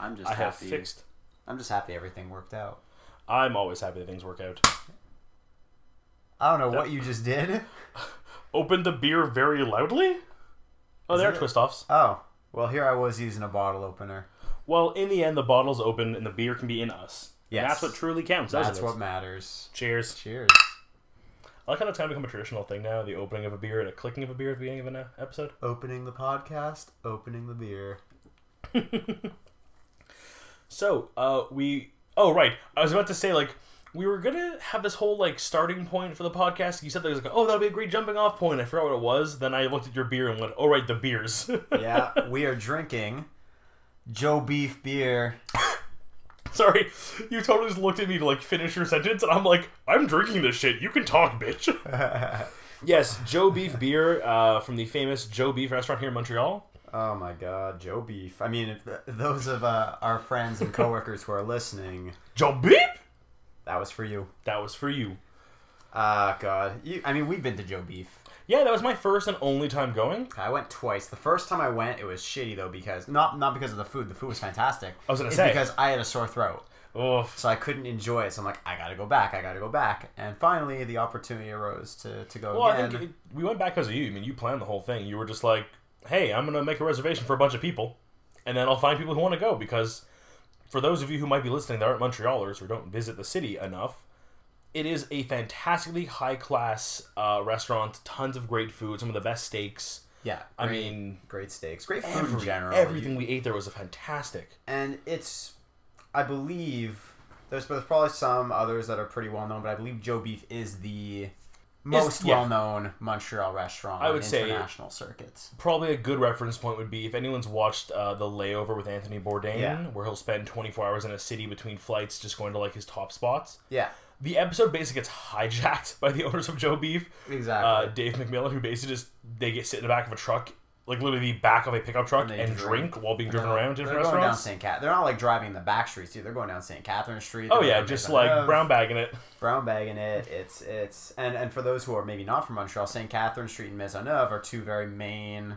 I'm just I have happy. fixed. I'm just happy everything worked out. I'm always happy that things work out. I don't know what you just did. Open the beer very loudly. Oh, there are it? twist offs. Oh, well, here I was using a bottle opener. Well, in the end, the bottle's open and the beer can be in us. And that's what truly counts. doesn't That's it? what matters. Cheers. Cheers. I like how that's kind of become a traditional thing now. The opening of a beer and a clicking of a beer at the beginning of an uh, episode. Opening the podcast, opening the beer. So, uh, we. Oh, right. I was about to say, like, we were gonna have this whole like starting point for the podcast. You said there was like, oh, that'll be a great jumping off point. I forgot what it was. Then I looked at your beer and went, oh, right, the beers. Yeah, we are drinking Joe Beef beer. Sorry, you totally just looked at me to like finish your sentence, and I'm like, I'm drinking this shit. You can talk, bitch. yes, Joe Beef beer uh, from the famous Joe Beef restaurant here in Montreal. Oh my God, Joe Beef. I mean, if, those of uh, our friends and coworkers who are listening, Joe Beef. that was for you. That was for you. Ah, God. You, I mean, we've been to Joe Beef. Yeah, that was my first and only time going. I went twice. The first time I went, it was shitty though because not not because of the food. The food was fantastic. I was gonna It's say. because I had a sore throat, Oh, so I couldn't enjoy it. So I'm like, I gotta go back. I gotta go back. And finally, the opportunity arose to to go well, again. it, we went back because of you. I mean, you planned the whole thing. You were just like, "Hey, I'm gonna make a reservation for a bunch of people, and then I'll find people who want to go." Because for those of you who might be listening that aren't Montrealers or don't visit the city enough, it is a fantastically high class uh, restaurant. Tons of great food, some of the best steaks. yeah, I great- mean, great steaks, great food every, in general. everything we ate there was fantastic. and it's I believe there's there's probably some others that are pretty well known, but I believe Joe Beef is the most yeah. well known Montreal restaurant I on would say- international circuits. Probably a good reference point would be if anyone's watched uh, the layover with Anthony Bourdain, Yeah. where he'll spend 24 hours in a city between flights, just going to like his top spots. Yeah, The episode basically gets hijacked by the owners of Joe Beef. exactly. Uh, Dave McMillan, who basically just they get sit in the back of a truck, like literally the back of a pickup truck, And and, drink, drink. while being driven They're- around to they're different going down restaurants. St. Cat. They're not like driving the back streets too. They're going down St. Catherine Street. Oh yeah, just like brown bagging it. brown bagging it. It's it's and and for those who are maybe not from Montreal, St. Catherine Street and Maisonneuve are two very main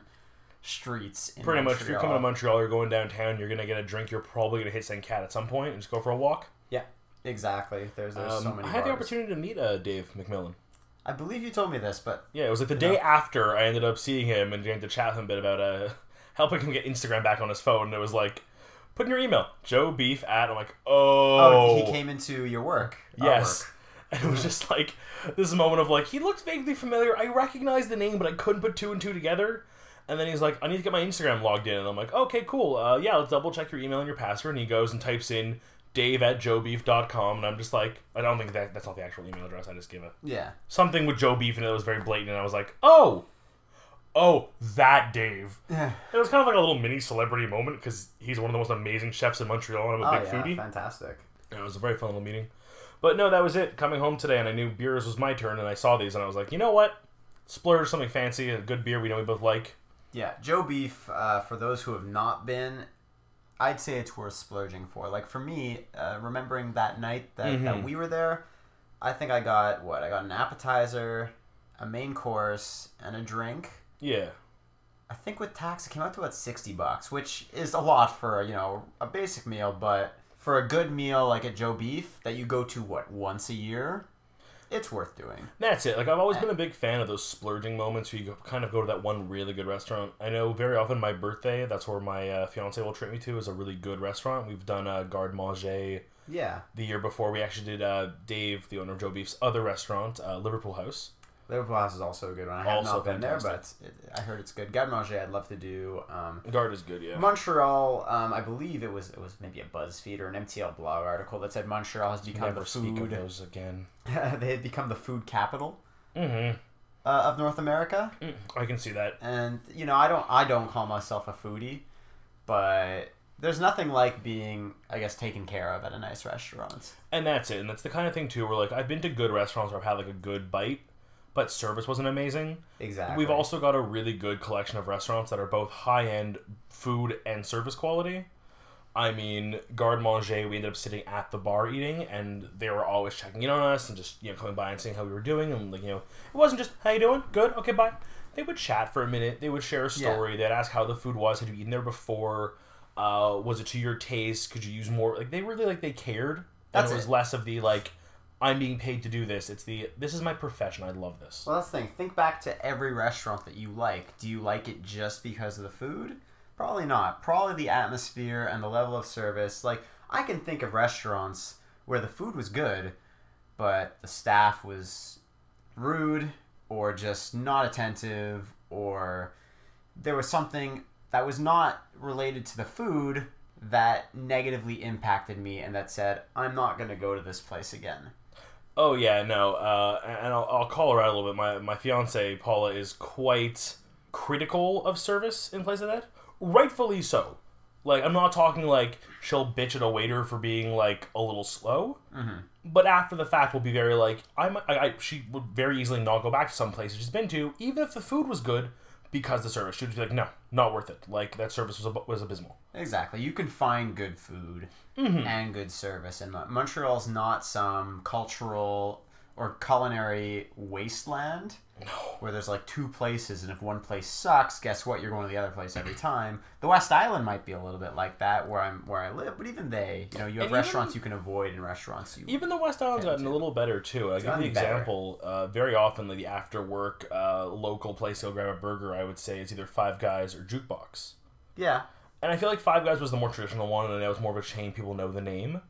streets. In Pretty much, if you're coming to Montreal, you're going downtown, you're gonna get a drink. You're probably gonna hit St. Cat at some point and just go for a walk. Yeah, exactly. There's there's Um, so many. I had the opportunity to meet uh, Dave McMillan. I believe you told me this, but Yeah, it was like the day after I ended up seeing him and getting to chat with him a bit about uh, helping him get Instagram back on his phone. And it was like, put in your email, Joe Beef at. I'm like, oh, oh, he came into your work. yes. work. And it was just like this moment of like he looked vaguely familiar. I recognized the name, but I couldn't put two and two together. And then he's like, I need to get my Instagram logged in. And I'm like, okay, cool. Uh, yeah, let's double check your email and your password. And he goes and types in dave at joebeef.com. And I'm just like, I don't think that that's not the actual email address. I just give it Yeah. something with Joe Beef and it was very blatant. And I was like, oh, oh, that Dave. Yeah. It was kind of like a little mini celebrity moment because he's one of the most amazing chefs in Montreal. And I'm a Oh big yeah, foodie. fantastic. And it was a very fun little meeting. But no, that was it. Coming home today, and I knew beers was my turn, and I saw these, and I was like, you know what? Splurge something fancy, a good beer we know we both like. Yeah, Joe Beef. Uh, for those who have not been, I'd say it's worth splurging for. Like for me, uh, remembering that night that, that Mhm. we were there, I think I got what I got an appetizer, a main course, and a drink. Yeah. I think with tax it came out to about sixty bucks, which is a lot for you know a basic meal, but for a good meal like at Joe Beef that you go to what once a year, it's worth doing. That's it. Like, I've always been a big fan of those splurging moments where you go, kind of go to that one really good restaurant. I know very often my birthday, that's where my uh, fiance will treat me to, is a really good restaurant. We've done uh, Garde Manger Yeah, the year before. We actually did uh, Dave, the owner of Joe Beef's other restaurant, uh, Liverpool House. Liverpool House is also a good one. I have Also not been there, but it, I heard it's good. Garde Manger, I'd love to do. Um, Garde is good, yeah. Montreal, um, I believe it was it was maybe a BuzzFeed or an MTL blog article that said Montreal has become Never the speak of food. those again. they had become the food capital Mm-hmm. uh, of North America, I can see that. and you know I don't I don't call myself a foodie, but there's nothing like being I guess taken care of at a nice restaurant. And that's it. And that's the kind of thing too where like I've been to good restaurants where I've had like a good bite, but service wasn't amazing. Exactly. We've also got a really good collection of restaurants that are both high end food and service quality. I mean, Garde Manger, we ended up sitting at the bar eating, and they were always checking in on us and just you know coming by and seeing how we were doing, and like you know, it wasn't just how you doing, good, okay, bye. They would chat for a minute. They would share a story. They'd ask how the food was. Had you eaten there before? Uh, was it to your taste? Could you use more? Like they really like they cared. That's and it was less of the like, I'm being paid to do this. It's the this is my profession. I love this. Well, that's the thing. Think back to every restaurant that you like. Do you like it just because of the food? Probably not. Probably the atmosphere and the level of service. Like, I can think of restaurants where the food was good, but the staff was rude or just not attentive or there was something that was not related to the food that negatively impacted me and that said, I'm not going to go to this place again. Oh yeah, no, uh, and I'll, I'll call her out a little bit. My my fiance Paula is quite critical of service in places of that, rightfully so. Like I'm not talking like she'll bitch at a waiter for being like a little slow, Mhm. but after the fact will be very like I'm. I, I she would very easily not go back to some place she's been to, even if the food was good, because the service. She would be like, no, not worth it. Like that service was ab- was abysmal. Exactly. You can find good food Mm-hmm. and good service, and Montreal's not some cultural or culinary wasteland No. where there's like two places, and if one place sucks, guess what? You're going to the other place every time. The West Island might be a little bit like that, where I'm where I live, but even they, you know, you have And restaurants even- you can avoid and restaurants you. Even the West Island's gotten a little better too. I'll give you the example. Uh, very often, like the after work uh, local place to go grab a burger, I would say is either Five Guys or Jukebox. yeah, And I feel like Five Guys was the more traditional one, and it was more of a chain people know the name.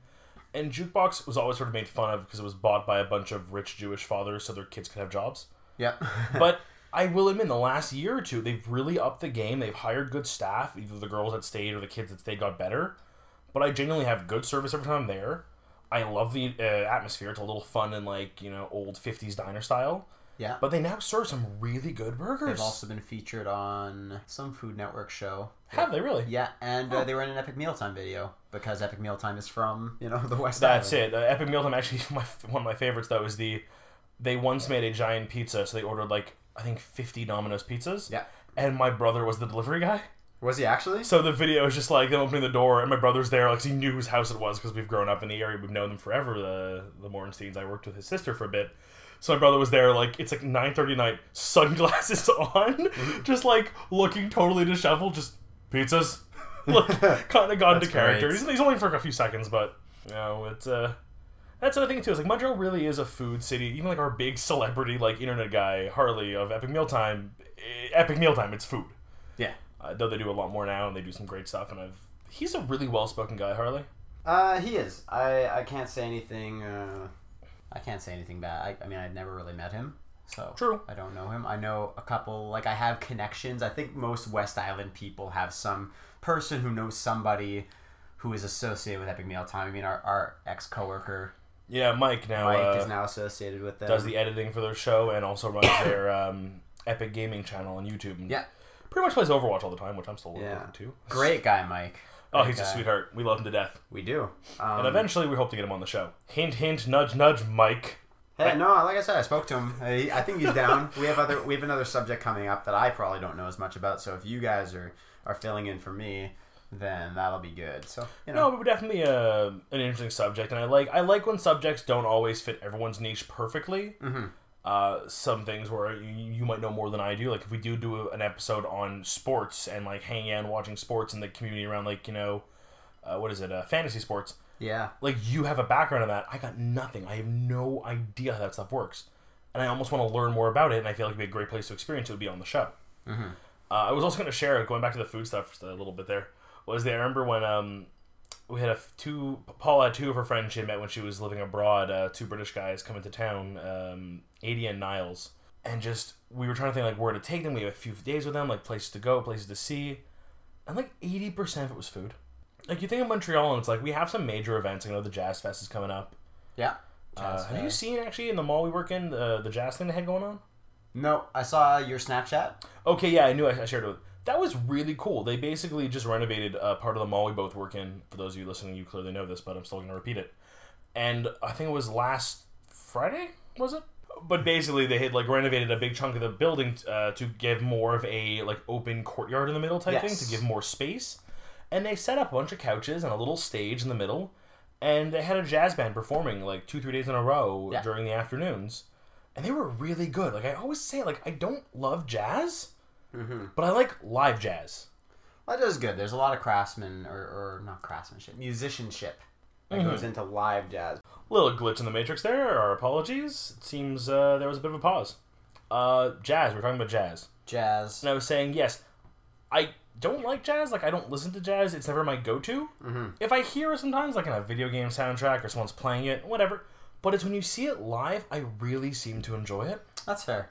And Jukebox was always sort of made fun of because it was bought by a bunch of rich Jewish fathers so their kids could have jobs. Yep. But I will admit, in the last year or two, they've really upped the game. They've hired good staff. Either the girls that stayed or the kids that stayed got better. But I genuinely have good service every time I'm there. I love the uh, atmosphere. It's a little fun and like you know old '50s diner style. yeah. But they now serve some really good burgers. They've also been featured on some Food Network show. have they really? Yeah, and uh, Oh. they were in an Epic Mealtime video because Epic Mealtime is from you know the West That's Island. it. Uh, Epic Mealtime actually my one of my favorites though is the they once made a giant pizza, so they ordered like I think 50 Domino's pizzas. Yeah. And my brother was the delivery guy. Was he actually? So the video is just like them opening the door, and my brother's there, Like he knew whose house it was because we've grown up in the area, we've known them forever. The the Morensteins. I worked with his sister for a bit, so my brother was there. Like it's like nine thirty night, sunglasses on, just like looking totally disheveled, just pizzas, like kind of gone to character. He's, he's only for a few seconds, but you know it's uh. That's another thing too. Is like Montreal really is a food city. Even like our big celebrity, like internet guy Harley of Epic Mealtime, eh, Epic Mealtime, it's food. Yeah. Uh, though they do a lot more now and they do some great stuff. And I've he's a really well spoken guy, Harley. Uh, he is. I I can't say anything. Uh, I can't say anything bad. I, I mean, I've never really met him, so True. I don't know him. I know a couple. Like I have connections. I think most West Island people have some person who knows somebody who is associated with Epic Mealtime. I mean, our, our ex coworker Yeah, Mike now Mike uh, is now associated with them. does the editing for their show and also runs their um, Epic Gaming channel on YouTube. And Yeah. pretty much plays Overwatch all the time, which I'm still Yeah. looking to. Great guy, Mike. Oh, he's a sweetheart. We love him to death. We do. Um, And eventually, we hope to get him on the show. Hint, hint, nudge, nudge, Mike. Hey, no, like I said, I spoke to him. I, I think he's down. we have other, we have another subject coming up that I probably don't know as much about. So if you guys are are filling in for me, then that'll be good. So you know, No, but definitely uh, an interesting subject, and I like I like when subjects don't always fit everyone's niche perfectly. Mhm. Uh, some things where you, you might know more than I do. Like if we do do an episode on sports and like hanging out and watching sports in the community around like you know, uh, what is it, uh, fantasy sports. yeah, Like you have a background in that. I got nothing. I have no idea how that stuff works, and I almost want to learn more about it. And I feel like it'd be a great place to experience it. Would be on the show. Mhm. Uh, I was also going to share going back to the food stuff a little bit. There was the I remember when um we had a two Paul had two of her friends she had met when she was living abroad. Uh, two British guys come into town, um, Adi and Niles, and just we were trying to think like where to take them. We have a few days with them, like places to go, places to see, and like eighty percent of it was food. Like you think of Montreal, and it's like we have some major events. I know the Jazz Fest is coming up. yeah. Uh, have you seen actually in the mall we work in the the jazz thing they had going on? No, I saw your Snapchat. Okay, yeah, I knew I, I shared it. With, that was really cool. They basically just renovated uh, part of the mall we both work in. For those of you listening, you clearly know this, but I'm still going to repeat it. And I think it was last Friday, was it? But basically, they had like renovated a big chunk of the building uh, to give more of a like open courtyard in the middle type thing to give more space. And they set up a bunch of couches and a little stage in the middle, and they had a jazz band performing like two three days in a row Yeah. during the afternoons, and they were really good. Like I always say, like I don't love jazz Mm-hmm. but I like live jazz. Well, that is good. There's a lot of craftsman or, or not craftsmanship, musicianship that Mm-hmm. goes into live jazz. Little glitch in the matrix there. Our apologies. It seems uh, there was a bit of a pause. Uh, jazz. We're talking about jazz. Jazz. And I was saying, yes, I don't like jazz. Like, I don't listen to jazz. It's never my go to. Mm-hmm. If I hear it sometimes, like in a video game soundtrack or someone's playing it, whatever. But it's when you see it live, I really seem to enjoy it. That's fair.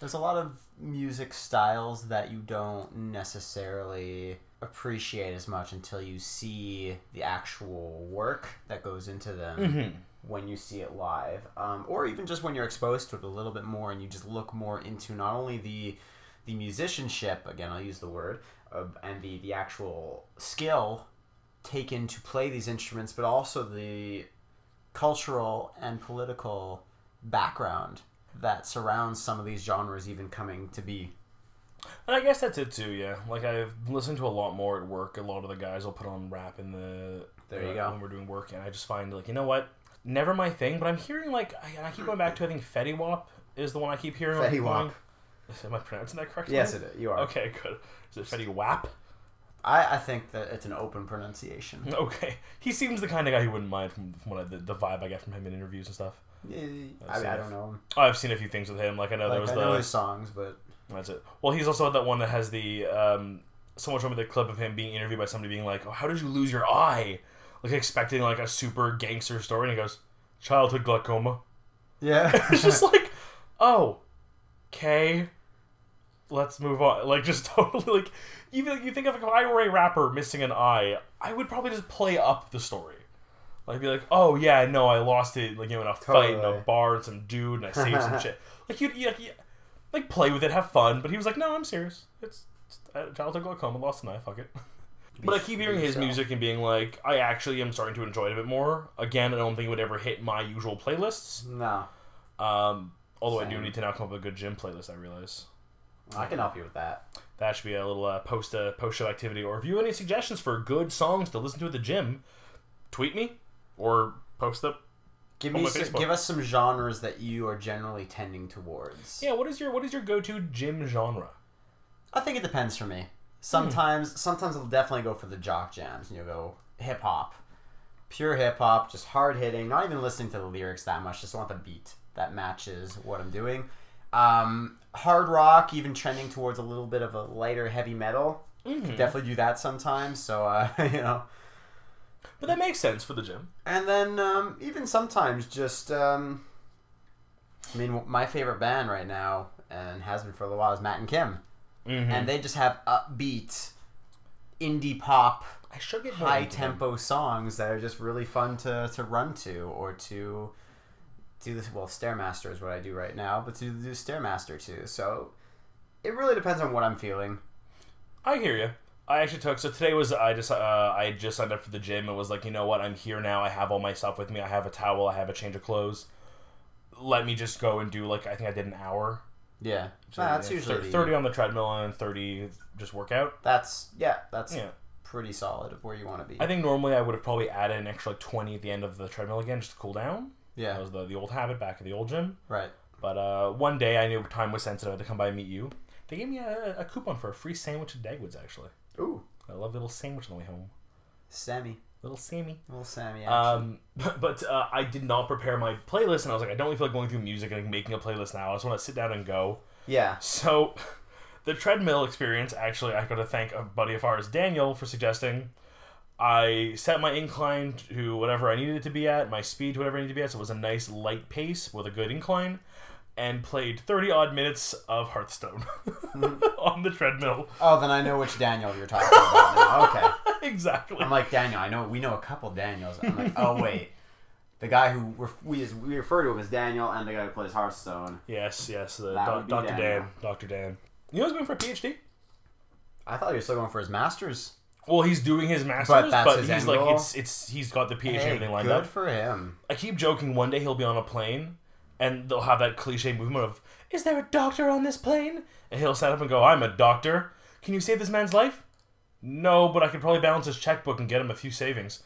There's a lot of music styles that you don't necessarily appreciate as much until you see the actual work that goes into them Mm-hmm. when you see it live, um, or even just when you're exposed to it a little bit more and you just look more into not only the the musicianship again I'll use the word uh, and the the actual skill taken to play these instruments, but also the cultural and political background that surrounds some of these genres even coming to be. And I guess that's it too, yeah. Like I've listened to a lot more at work. A lot of the guys will put on rap in the There you uh, go. when we're doing work, and I just find like you know what, never my thing. But I'm hearing like I, I keep going back to I think Fetty Wap is the one I keep hearing. Fetty Wap. Am I pronouncing that correctly? Yes, it is. You are. Okay, good. Is it Fetty Wap? I, I think that it's an open pronunciation. Okay, he seems the kind of guy who wouldn't mind from, from what I, the, the vibe I get from him in interviews and stuff. Yeah, I, mean, I don't know him. I've seen a few things with him. Like I know there was I the know his songs, but That's it. Well, he's also that one that has the. Um, someone showed me the clip of him being interviewed by somebody being like, oh, "How did you lose your eye?" Like expecting like a super gangster story, and he goes, "Childhood glaucoma." yeah, It's just like, oh, okay, let's move on. Like just totally like even you think of like, if I were a rapper missing an eye, I would probably just play up the story. Like be like, oh yeah, no, I lost it like you know in a fight in a bar and some dude and I saved some shit. Like you, you, you like play with it, have fun. But he was like, no, I'm serious. It's, it's uh, childhood glaucoma, lost an eye, fuck it. But I keep hearing his music and being like, I actually am starting to enjoy it a bit more. Again, I don't think it would ever hit my usual playlists. no, Um, although I do need to now come up with a good gym playlist. I realize I can help you with that. that should be a little uh, post uh, post show activity. Or if you have any suggestions for good songs to listen to at the gym, tweet me or post up. Give On me my some, give us some genres that you are generally tending towards. Yeah, what is your what is your go to gym genre? I think it depends for me. Sometimes, sometimes I'll definitely go for the jock jams, and you'll go hip hop, pure hip hop, just hard hitting. Not even listening to the lyrics that much. Just want the beat that matches what I'm doing. Um, hard rock, even trending towards a little bit of a lighter heavy metal. Mhm. Definitely do that sometimes. So uh, you know, But that makes sense for the gym. and then um, even sometimes just. Um, I mean, my favorite band right now and has been for a little while is Matt and Kim. Mm-hmm. and they just have upbeat indie pop I should get high tempo songs that are just really fun to, to run to or to do this well stairmaster is what i do right now but to do stairmaster too so it really depends on what i'm feeling I hear you. I actually took so today was I just uh, I had just signed up for the gym and was like, you know what, I'm here now. I have all my stuff with me. I have a towel. I have a change of clothes. Let me just go and do like I think I did an hour. yeah So, Nah, that's yeah, usually thir- the- thirty on the treadmill and thirty just workout. that's yeah that's Yeah. pretty solid of where you want to be I think normally I would have probably added an extra like twenty at the end of the treadmill again just to cool down. Yeah that was the, the old habit back at the old gym. right But uh, one day I knew time was sensitive. I had to come by and meet you. They gave me a, a coupon for a free sandwich at Dagwood's actually. Ooh I love little sandwich on the way home. sammy Little Sammy. little sammy action. Um, but, but uh, I did not prepare my playlist, and I was like, I don't really feel like going through music and like, making a playlist now. I just want to sit down and go. yeah So, the treadmill experience, actually, I got to thank a buddy of ours, Daniel, for suggesting. I set my incline to whatever I needed it to be at, my speed to whatever I needed to be at, so it was a nice light pace with a good incline, and played 30 odd minutes of Hearthstone on the treadmill. oh then i know which daniel you're talking about now okay exactly. I'm like Daniel. I know we know a couple Daniels. I'm like, oh wait, the guy who ref- we is, we refer to him as Daniel, and the guy who plays Hearthstone. yes, yes, the That doc- would be Dr. Daniel. Dan. Dr. Dan. You know who's going for a PhD? I thought he was still going for his masters. Well, he's doing his masters, but, that's his he's end like goal? it's it's he's got the PhD and Hey, everything lined good up. for him. I keep joking. One day he'll be on a plane, and they'll have that cliche movement of "Is there a doctor on this plane?" And he'll stand up and go, "I'm a doctor. Can you save this man's life?" No, but I could probably balance his checkbook and get him a few savings.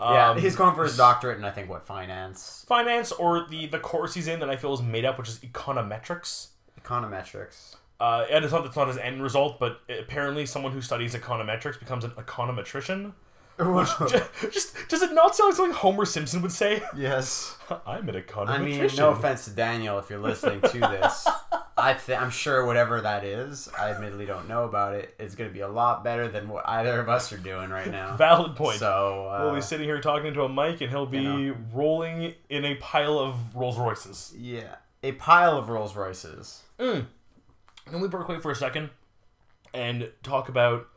Yeah, Um, he's going for his doctorate in I think what finance, finance or the the course he's in that I feel is made up, which is econometrics. econometrics. Uh, and it's not that's not his end result, but apparently someone who studies econometrics becomes an econometrician. Just, just does it not sound like something Homer Simpson would say? yes. I'm an econometrician. I mean, no offense to Daniel if you're listening to this. I th- I'm sure whatever that is, I admittedly don't know about it. it, is going to be a lot better than what either of us are doing right now. Valid point. So, uh, we'll be sitting here talking into a mic, and he'll be you rolling in a pile of Rolls Royces. yeah, a pile of Rolls Royces. Can we break away for a second and talk about?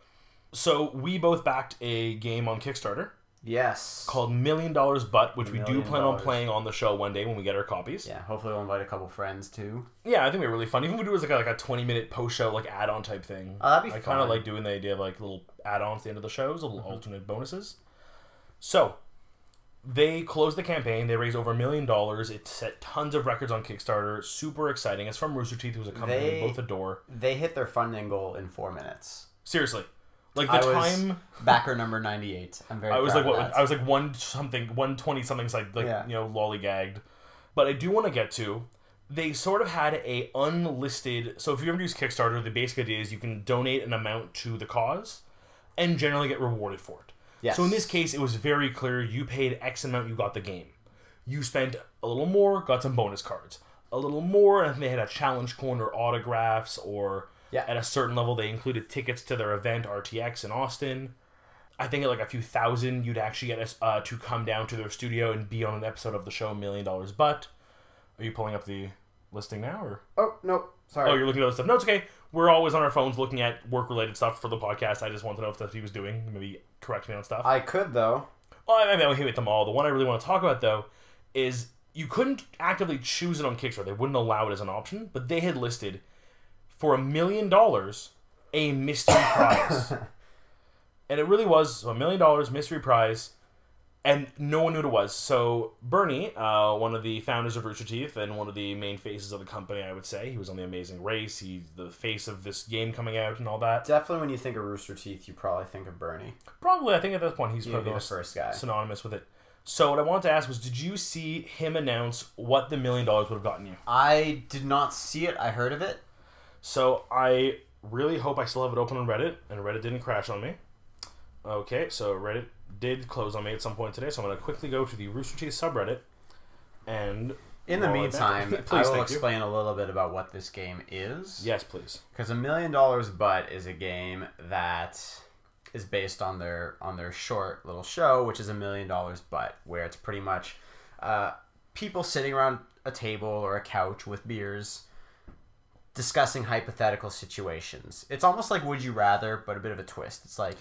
So we both backed a game on Kickstarter Yes. called Million Dollars But, which we do plan on playing on the show one day when we get our copies. Yeah, hopefully we'll invite a couple friends too. Yeah, I think they're really fun. Even if we do it as like a, like a twenty minute post show like add on type thing. Oh, that'd be I kind. Mm-hmm. of like doing the idea of like little add ons at the end of the shows, little alternate bonuses. So they closed the campaign. They raised over a million dollars. It set tons of records on Kickstarter. Super exciting. It's from Rooster Teeth, who's a company They- we both adore. They hit their funding goal in four minutes. Seriously, like the I was time. backer number 98. I'm very I was like what that. I was like one something one twenty something like like Yeah. you know lollygagged, but I do want to get to. They sort of had a unlisted. So if you ever use Kickstarter, the basic idea is you can donate an amount to the cause, and generally get rewarded for it. Yes. So in this case, it was very clear. You paid X amount, you got the game. You spent a little more, got some bonus cards. A little more, and they had a challenge coin or autographs, or Yeah. at a certain level, they included tickets to their event RTX in Austin. I think at like a few thousand, you'd actually get us uh, to come down to their studio and be on an episode of the show Million Dollars But. Are you pulling up the listing now, or Oh, no. Sorry. oh, you're looking at other stuff? No, it's okay. We're always on our phones looking at work related stuff for the podcast. I just want to know if that's what he was doing. Maybe correct me on stuff. I could, though. Well, I mean, I hit them all. The one I really want to talk about though is you couldn't actively choose it on Kickstarter. They wouldn't allow it as an option, but they had listed for a million dollars a mystery prize, and it really was a million dollars mystery prize, and no one knew what it was. So Bernie, uh, one of the founders of Rooster Teeth and one of the main faces of the company, I would say, he was on the Amazing Race. He's the face of this game coming out and all that. Definitely when you think of Rooster Teeth, you probably think of Bernie. Probably, I think at this point he's He'd probably the first guy. synonymous with it. So what I wanted to ask was, did you see him announce what the million dollars would have gotten you? I did not see it. I heard of it. So I really hope I still have it open on Reddit, and Reddit didn't crash on me. Okay, so Reddit did close on me at some point today, so I'm going to quickly go to the Rooster Teeth subreddit, and In the meantime, back. I please, will thank you. explain a little bit about what this game is. Yes, please. Because a million dollars but is a game that is based on their on their short little show, which is a million dollars but, where it's pretty much uh, people sitting around a table or a couch with beers discussing hypothetical situations. It's almost like Would You Rather, but a bit of a twist. It's like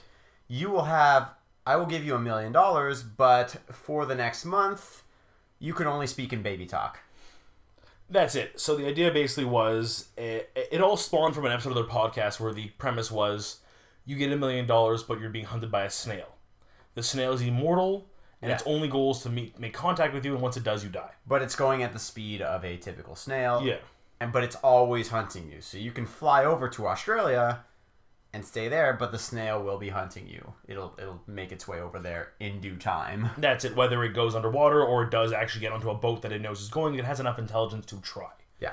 you will have I will give you a million dollars, but for the next month, you can only speak in baby talk. That's it. So the idea basically was it, it all spawned from an episode of their podcast where the premise was you get a million dollars, but you're being hunted by a snail. The snail is immortal, and its only goal is to meet, make contact with you, and once it does, you die. But it's going at the speed of a typical snail. Yeah. And but it's always hunting you. So you can fly over to Australia and stay there, but the snail will be hunting you. It'll it'll make its way over there in due time. That's it. Whether it goes underwater or it does actually get onto a boat that it knows is going, it has enough intelligence to try. Yeah.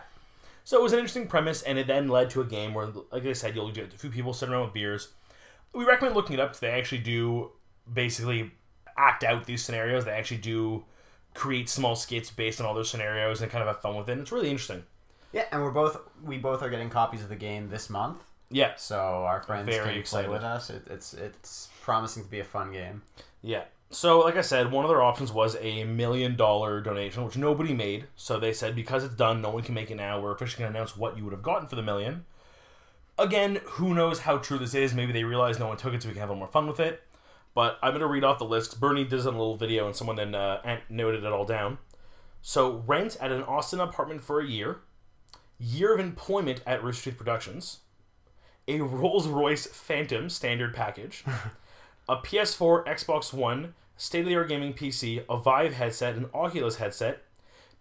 So it was an interesting premise, and it then led to a game where, like I said, you'll get a few people sitting around with beers. We recommend looking it up because they actually do basically act out these scenarios. They actually do create small skits based on all those scenarios and kind of have fun with it. And it's really interesting. Yeah, and we're both we both are getting copies of the game this month. Yeah, So our friends Very can excited. play with us. It, it's it's promising to be a fun game. yeah. So, like I said, one of their options was a million dollar donation, which nobody made. So they said because it's done, no one can make it now. We're officially going to announce what you would have gotten for the million. Again, who knows how true this is? Maybe they realize no one took it, so we can have a little more fun with it. But I'm going to read off the list. Bernie in a little video, and someone then uh, noted it all down. So, rent at an Austin apartment for a year, year of employment at Rooster Teeth Productions, a Rolls Royce Phantom standard package, a PS4, Xbox One, state of the art gaming PC, a Vive headset, an Oculus headset,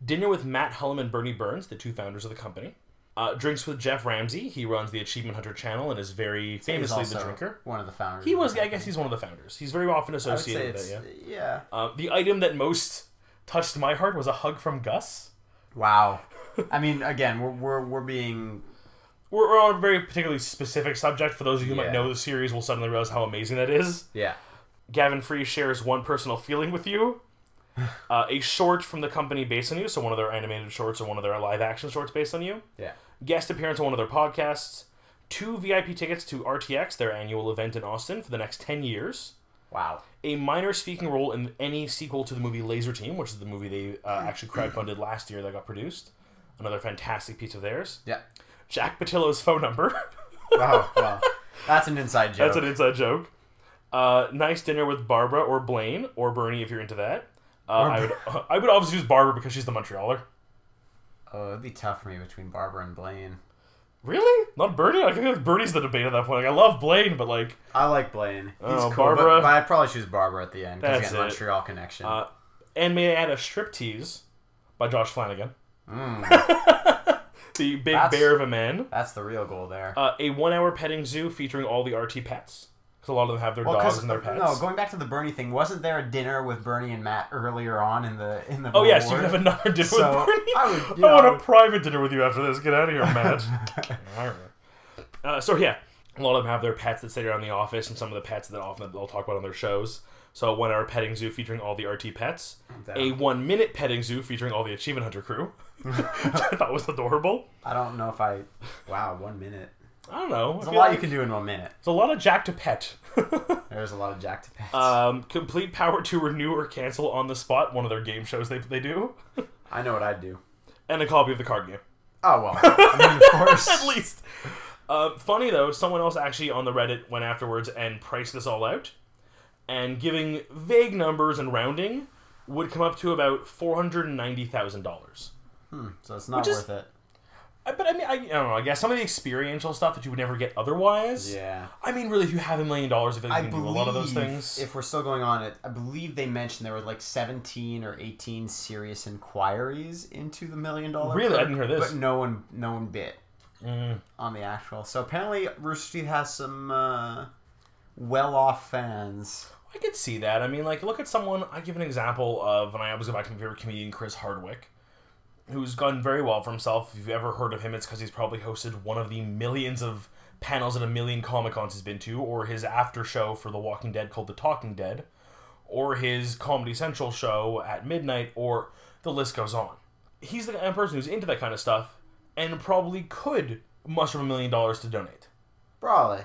dinner with Matt Hullum and Bernie Burns, the two founders of the company, uh, drinks with Geoff Ramsey. He runs the Achievement Hunter channel and is very famously the drinker. One of the founders. He was, I guess, he's one of the founders. He's very often I would say associated with it. Yeah. yeah. Uh, the item that most touched my heart was a hug from Gus. Wow. I mean, again, we're we're, we're being we're, we're on a very particularly specific subject. For those of you who Yeah. might know the series, will suddenly realize how amazing that is. Yeah. Gavin Free shares one personal feeling with you. Uh, a short from the company based on you, so one of their animated shorts or one of their live action shorts based on you. Yeah. Guest appearance on one of their podcasts. Two VIP tickets to RTX, their annual event in Austin, for the next 10 years. Wow. A minor speaking role in any sequel to the movie Lazer Team, which is the movie they uh, actually crowdfunded last year that got produced. Another fantastic piece of theirs. Yeah. Jack Pattillo's phone number. Wow. wow. That's an inside joke. That's an inside joke. Uh, nice dinner with Barbara or Blaine or Bernie if you're into that. Uh, I would I would obviously use Barbara because she's the Montrealer. oh, it'd be tough for me between Barbara and Blaine. Really? Not Bernie? I think like Bernie's the debate at that point. Like I love Blaine, but like I like Blaine. He's Oh, cool, Barbara. But, but I'd probably choose Barbara at the end because again, it. Montreal connection. uh, and may I add a striptease by Josh Flanagan, Mm, the big That's- bear of a man. that's the real goal there. Uh, a one-hour petting zoo featuring all the RT pets because a lot of them have their well, dogs and their pets. no, going back to the Bernie thing, wasn't there a dinner with Bernie and Matt earlier on in the in the? oh yes, you reward? have another dinner So, with Bernie. I would- you I want know- a private dinner with you after this. Get out of here, Matt. Uh, so yeah, a lot of them have their pets that sit around the office, and some of the pets that often they'll talk about on their shows. So a one-hour petting zoo featuring all the RT pets, a one-minute petting zoo featuring all the Achievement Hunter crew, which I thought was adorable. I don't know if I. Wow, one minute. I don't know. There's a lot like you can do in one minute. There's a lot of Jack to pet. There's a lot of Jack to pet. um, complete power to renew or cancel on the spot. One of their game shows they they do, I know what I'd do. and a copy of the card game. Oh well. I mean, of course. At least. Uh, funny though, someone else actually on the Reddit went afterwards and priced this all out, and giving vague numbers and rounding would come up to about four hundred and ninety thousand dollars. So it's not Which is- worth it. But I mean, I, I don't know. I guess some of the experiential stuff that you would never get otherwise. Yeah. I mean, really, if you have a million dollars, if you can do a lot of those things. if we're still going on it, I believe they mentioned there were like 17 or 18 serious inquiries into the million dollar. Really? I didn't hear this. But no one, no one bit Mm. on the actual. So apparently, Rooster Teeth has some uh, well-off fans. I could see that. I mean, like, look at someone. I give an example of, and I always go back to my favorite comedian, Chris Hardwick, who's done very well for himself. If you've ever heard of him, it's because he's probably hosted one of the millions of panels at a million Comic Cons he's been to, or his after show for The Walking Dead called The Talking Dead, or his Comedy Central show at midnight, or the list goes on. He's the kind of person who's into that kind of stuff and probably could muster a million dollars to donate. Probably.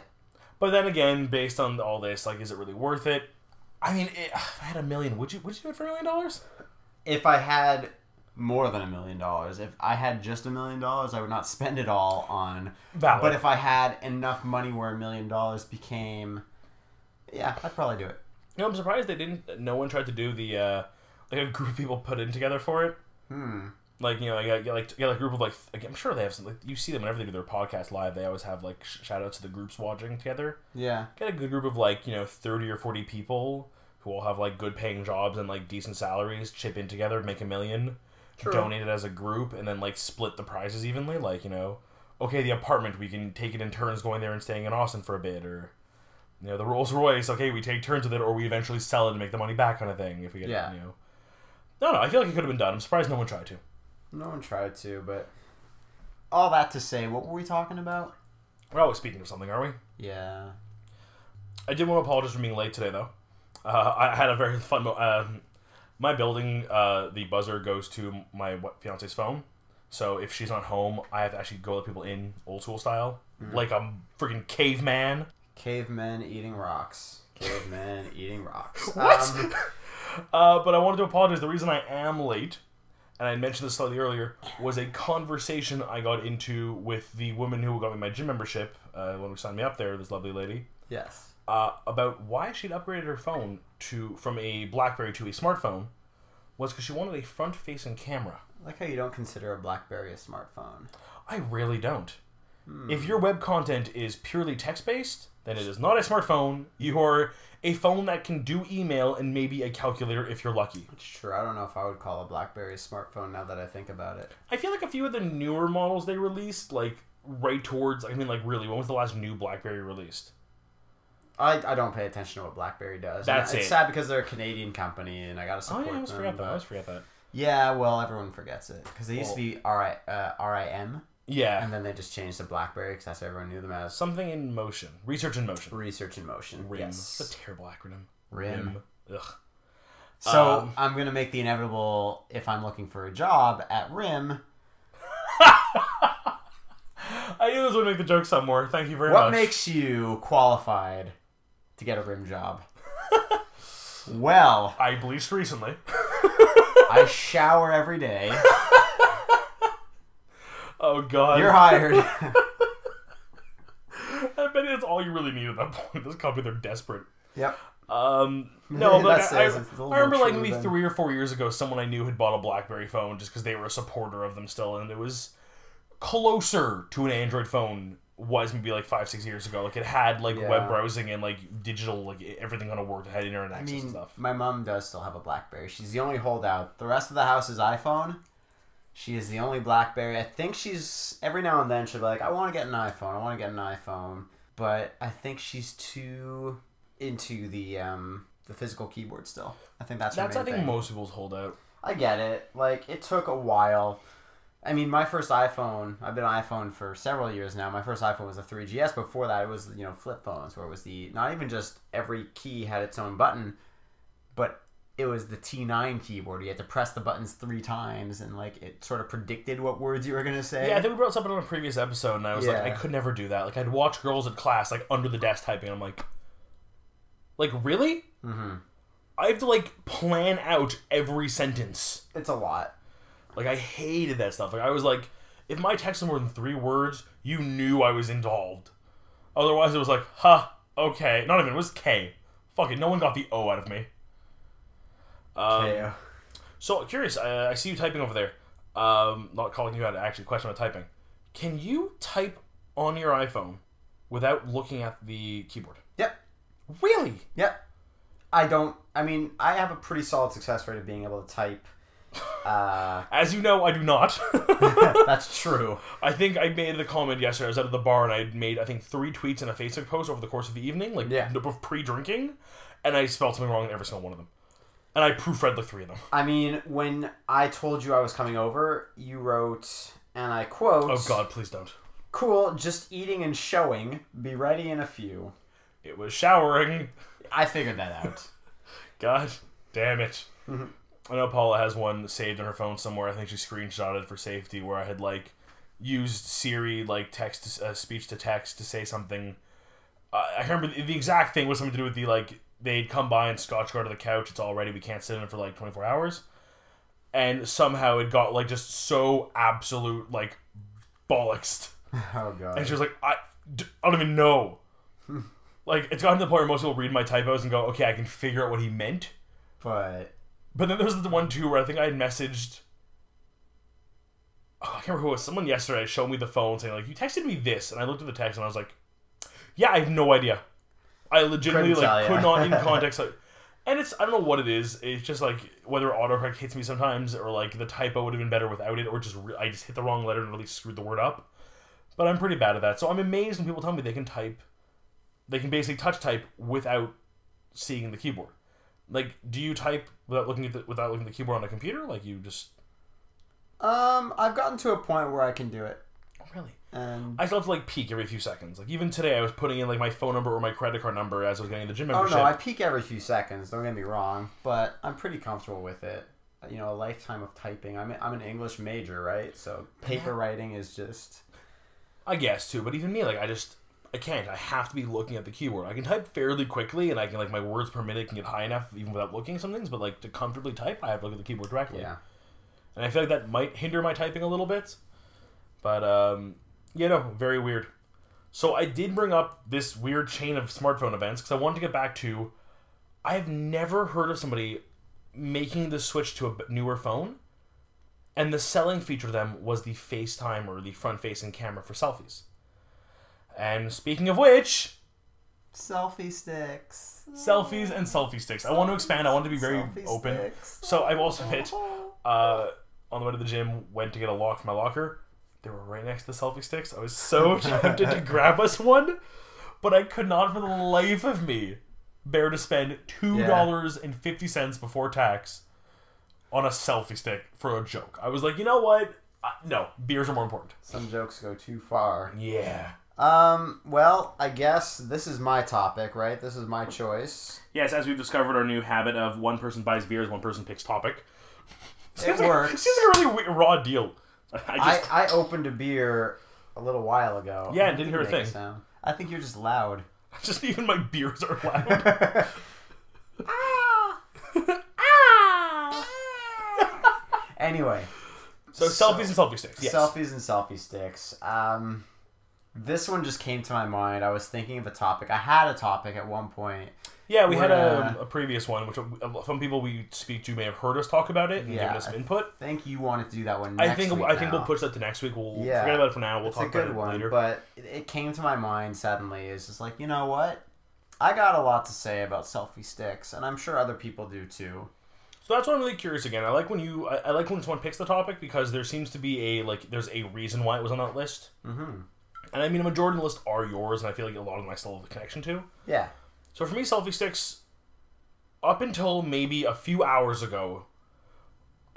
But then again, based on all this, like, is it really worth it? I mean, it, if I had a million, would you would you do it for a million dollars? If I had more than a million dollars, if I had just a million dollars, I would not spend it all on. Valid. But if I had enough money where a million dollars became, yeah, I'd probably do it. You know, I'm surprised they didn't. No one tried to do the uh, like a group of people put in together for it. Hmm. Like you know, like like like a group of like, like I'm sure they have some. Like you see them whenever they do their podcast live. They always have like sh- shout outs to the groups watching together. Yeah. Get a good group of like you know thirty or forty people who all have like good paying jobs and like decent salaries. Chip in together, make a million, True. donate it as a group, and then like split the prizes evenly. Like you know, okay, the apartment we can take it in turns going there and staying in Austin for a bit, or you know the Rolls Royce. Okay, we take turns with it, or we eventually sell it and make the money back, kind of thing. If we get Yeah. you know. No, no, I feel like it could have been done. I'm surprised no one tried to. No one tried to, but all that to say, what were we talking about? We're always speaking of something, are we? Yeah. I did want to apologize for being late today, though. Uh, I had a very fun. Mo- um, my building, uh, the buzzer goes to my fiance's phone. So if she's not home, I have to actually go let people in old school style, like a freaking caveman. Cavemen eating rocks. Cavemen eating rocks. What? Um, Uh, but I wanted to apologize. The reason I am late, and I mentioned this slightly earlier, was a conversation I got into with the woman who got me my gym membership uh, when we signed me up there. This lovely lady. yes. Uh, about why she'd upgraded her phone to from a BlackBerry to a smartphone was because she wanted a front-facing camera. I like how you don't consider a BlackBerry a smartphone. I really don't. If your web content is purely text-based, then it is not a smartphone. You are a phone that can do email and maybe a calculator if you're lucky. True. I don't know if I would call a BlackBerry a smartphone now that I think about it. I feel like a few of the newer models they released, like right towards, I mean, like really, when was the last new BlackBerry released? I, I don't pay attention to what BlackBerry does. That's And it's it. sad because they're a Canadian company and I gotta support Oh yeah, I always them. forgot that. I always forget that. Yeah, well, everyone forgets it because they used to Well- be RI, uh, RIM, Yeah. and then they just changed to BlackBerry because that's what everyone knew them as. Something in motion. Research in motion. Research in motion. RIM. Yes. It's a terrible acronym. RIM. Ugh. So Um, I'm gonna make the inevitable if I'm looking for a job at RIM. I knew this would make the joke some more. Thank you very What much. What makes you qualified to get a RIM job? well, I bleached recently. I shower every day. Oh god. You're hired. I bet that's all you really need at that point. This company, they're desperate. yep. Um, no, but That like, I, says it's a little I remember like maybe than- three or four years ago, someone I knew had bought a BlackBerry phone just because they were a supporter of them still, and it was closer to an Android phone was maybe like five six years ago. Like it had like Yeah. web browsing and like digital like everything kind of worked. It had internet I access and mean, stuff. my mom does still have a BlackBerry. She's the only holdout. The rest of the house is iPhone. She is the only BlackBerry. I think she's every now and then she'll be like, "I want to get an iPhone. I want to get an iPhone," but I think she's too into the um the physical keyboard still. I think that's her That's I think thing. most people's holdout. I get it. Like it took a while. I mean, my first iPhone. I've been on iPhone for several years now. My first iPhone was a 3GS. Before that, it was you know flip phones, where it was the not even just every key had its own button, but it was the T9 keyboard. You had to press the buttons three times, and like it sort of predicted what words you were gonna say. Yeah, I think we brought something on a previous episode, and I was like, I could never do that. Like I'd watch girls in class like under the desk typing. I'm like, like really? Mhm. I have to like plan out every sentence. it's a lot. Like I hated that stuff. Like I was like, if my text was more than three words, you knew I was involved. Otherwise, it was like, huh, okay. Not even it was K. Fuck it, no one got the O out of me. Um. So curious, uh, I see you typing over there. Um, not calling you out. Actually, question about typing. Can you type on your iPhone without looking at the keyboard? Yep. Really? Yep. I don't. I mean, I have a pretty solid success rate of being able to type. Uh, As you know, I do not. that's true. I think I made the comment yesterday. I was out of the bar and I made I think three tweets and a Facebook post over the course of the evening, like Yeah. pre-drinking, and I spelled something wrong in every single one of them, and I proofread like three of them. I mean, when I told you I was coming over, you wrote, and I quote, Oh God, please don't. Cool, just eating and showing. Be ready in a few. It was showering. I figured that out. God damn it. I know Paula has one saved on her phone somewhere. I think she screenshotted it for safety where I had like used Siri like text to, uh, speech to text to say something. Uh, I remember the, the exact thing was something to do with the like they'd come by and scotch guard to the couch. It's all ready. We can't sit in it for like twenty four hours. And somehow it got like just so absolute like bollocks. Oh god. And she was like, I, d- I don't even know. like, it's gotten to the point where most people read my typos and go, okay, I can figure out what he meant. But But then there was the one too where I think I had messaged. Oh, I can't remember who it was. Someone yesterday showed me the phone saying like, "You texted me this," and I looked at the text and I was like, "Yeah, I have no idea. I legitimately Couldn't like could not in context like." And it's I don't know what it is. It's just like whether autocorrect hits me sometimes, or like the typo would have been better without it, or just re- I just hit the wrong letter and really screwed the word up. But I'm pretty bad at that, so I'm amazed when people tell me they can type, they can basically touch type without seeing the keyboard. Like, do you type without looking at the, without looking at the keyboard on a computer? Like you just um, I've gotten to a point where I can do it, oh, really? and I still have to like peek every few seconds. Like even today, I was putting in like my phone number or my credit card number as I was getting the gym membership. oh no, I peek every few seconds. Don't get me wrong, but I'm pretty comfortable with it. You know, a lifetime of typing. I'm I'm an English major, right? So paper writing is just I guess too, but even me, like I just I can't. I have to be looking at the keyboard. I can type fairly quickly, and I can like my words per minute can get high enough even without looking at some things. But like to comfortably type, I have to look at the keyboard directly. yeah. and I feel like that might hinder my typing a little bit. But um, you know, very weird. So I did bring up this weird chain of smartphone events because I wanted to get back to. I have never heard of somebody making the switch to a newer phone, and the selling feature of them was the FaceTime or the front-facing camera for selfies. And speaking of which, Selfie sticks. selfies and selfie sticks. I want to expand. I want to be very Selfie open. sticks. So I've also hit uh, on the way to the gym, went to get a lock for my locker. They were right next to the selfie sticks. I was so tempted to grab us one, but I could not for the life of me bear to spend two dollars and fifty cents before tax on a selfie stick for a joke. I was like, you know what? Uh, no, beers are more important. Some jokes go too far. Yeah. Um, well, I guess this is my topic, right? This is my choice. Yes, as we've discovered our new habit of one person buys beers, one person picks topic. It works. It seems like a really weird, raw deal. I I, just I opened a beer a little while ago. Yeah, It didn't hear a thing. sound. I think you're just loud. just even my beers are loud. Anyway, So, selfies and selfie sticks. Yes. selfies and selfie sticks. Um, this one just came to my mind. I was thinking of a topic. I had a topic at one point. Yeah, we had a, a previous one, which uh, some people we speak to may have heard us talk about it and Yeah, given us input. I think you wanted to do that one. Next I think week I think we'll push that to next week. We'll Yeah. forget about it for now. We'll It's talk a good about it one, later. but it- it came to my mind suddenly. Is just like you know what? I got a lot to say about selfie sticks, and I'm sure other people do too. So that's what I'm really curious again. I like when you I, I like when someone picks the topic because there seems to be a like there's a reason why it was on that list. Mm-hmm. And I mean a majority of the list are yours, and I feel like a lot of them I still have a connection to. Yeah. So for me, selfie sticks, up until maybe a few hours ago,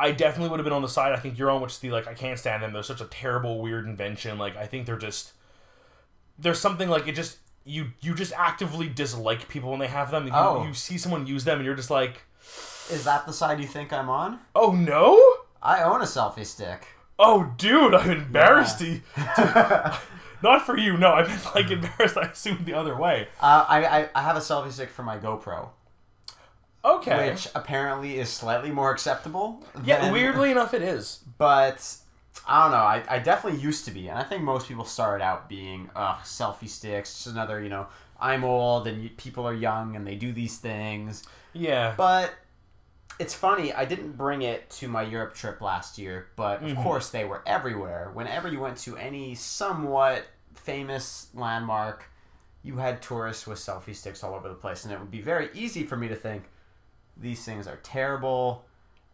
I definitely would have been on the side. I think you're on, which is the like I can't stand them. They're such a terrible, weird invention. Like I think they're just there's something like it just you you just actively dislike people when they have them. You, Oh. you see someone use them, and you're just like, Is that the side you think I'm on? oh no. I own a selfie stick. Oh, dude, I'm embarrassed. to- not for you, no. I meant like embarrassed. I assumed the other way. Uh, I, I I have a selfie stick for my GoPro, Okay. which apparently is slightly more acceptable. yeah, than- weirdly enough, it is. but I don't know. I, I definitely used to be, and I think most people started out being ugh selfie sticks. Just another you know I'm old and people are young and they do these things. Yeah. But it's funny. I didn't bring it to my Europe trip last year, but of mm-hmm. course they were everywhere. Whenever you went to any somewhat famous landmark, you had tourists with selfie sticks all over the place, and it would be very easy for me to think these things are terrible.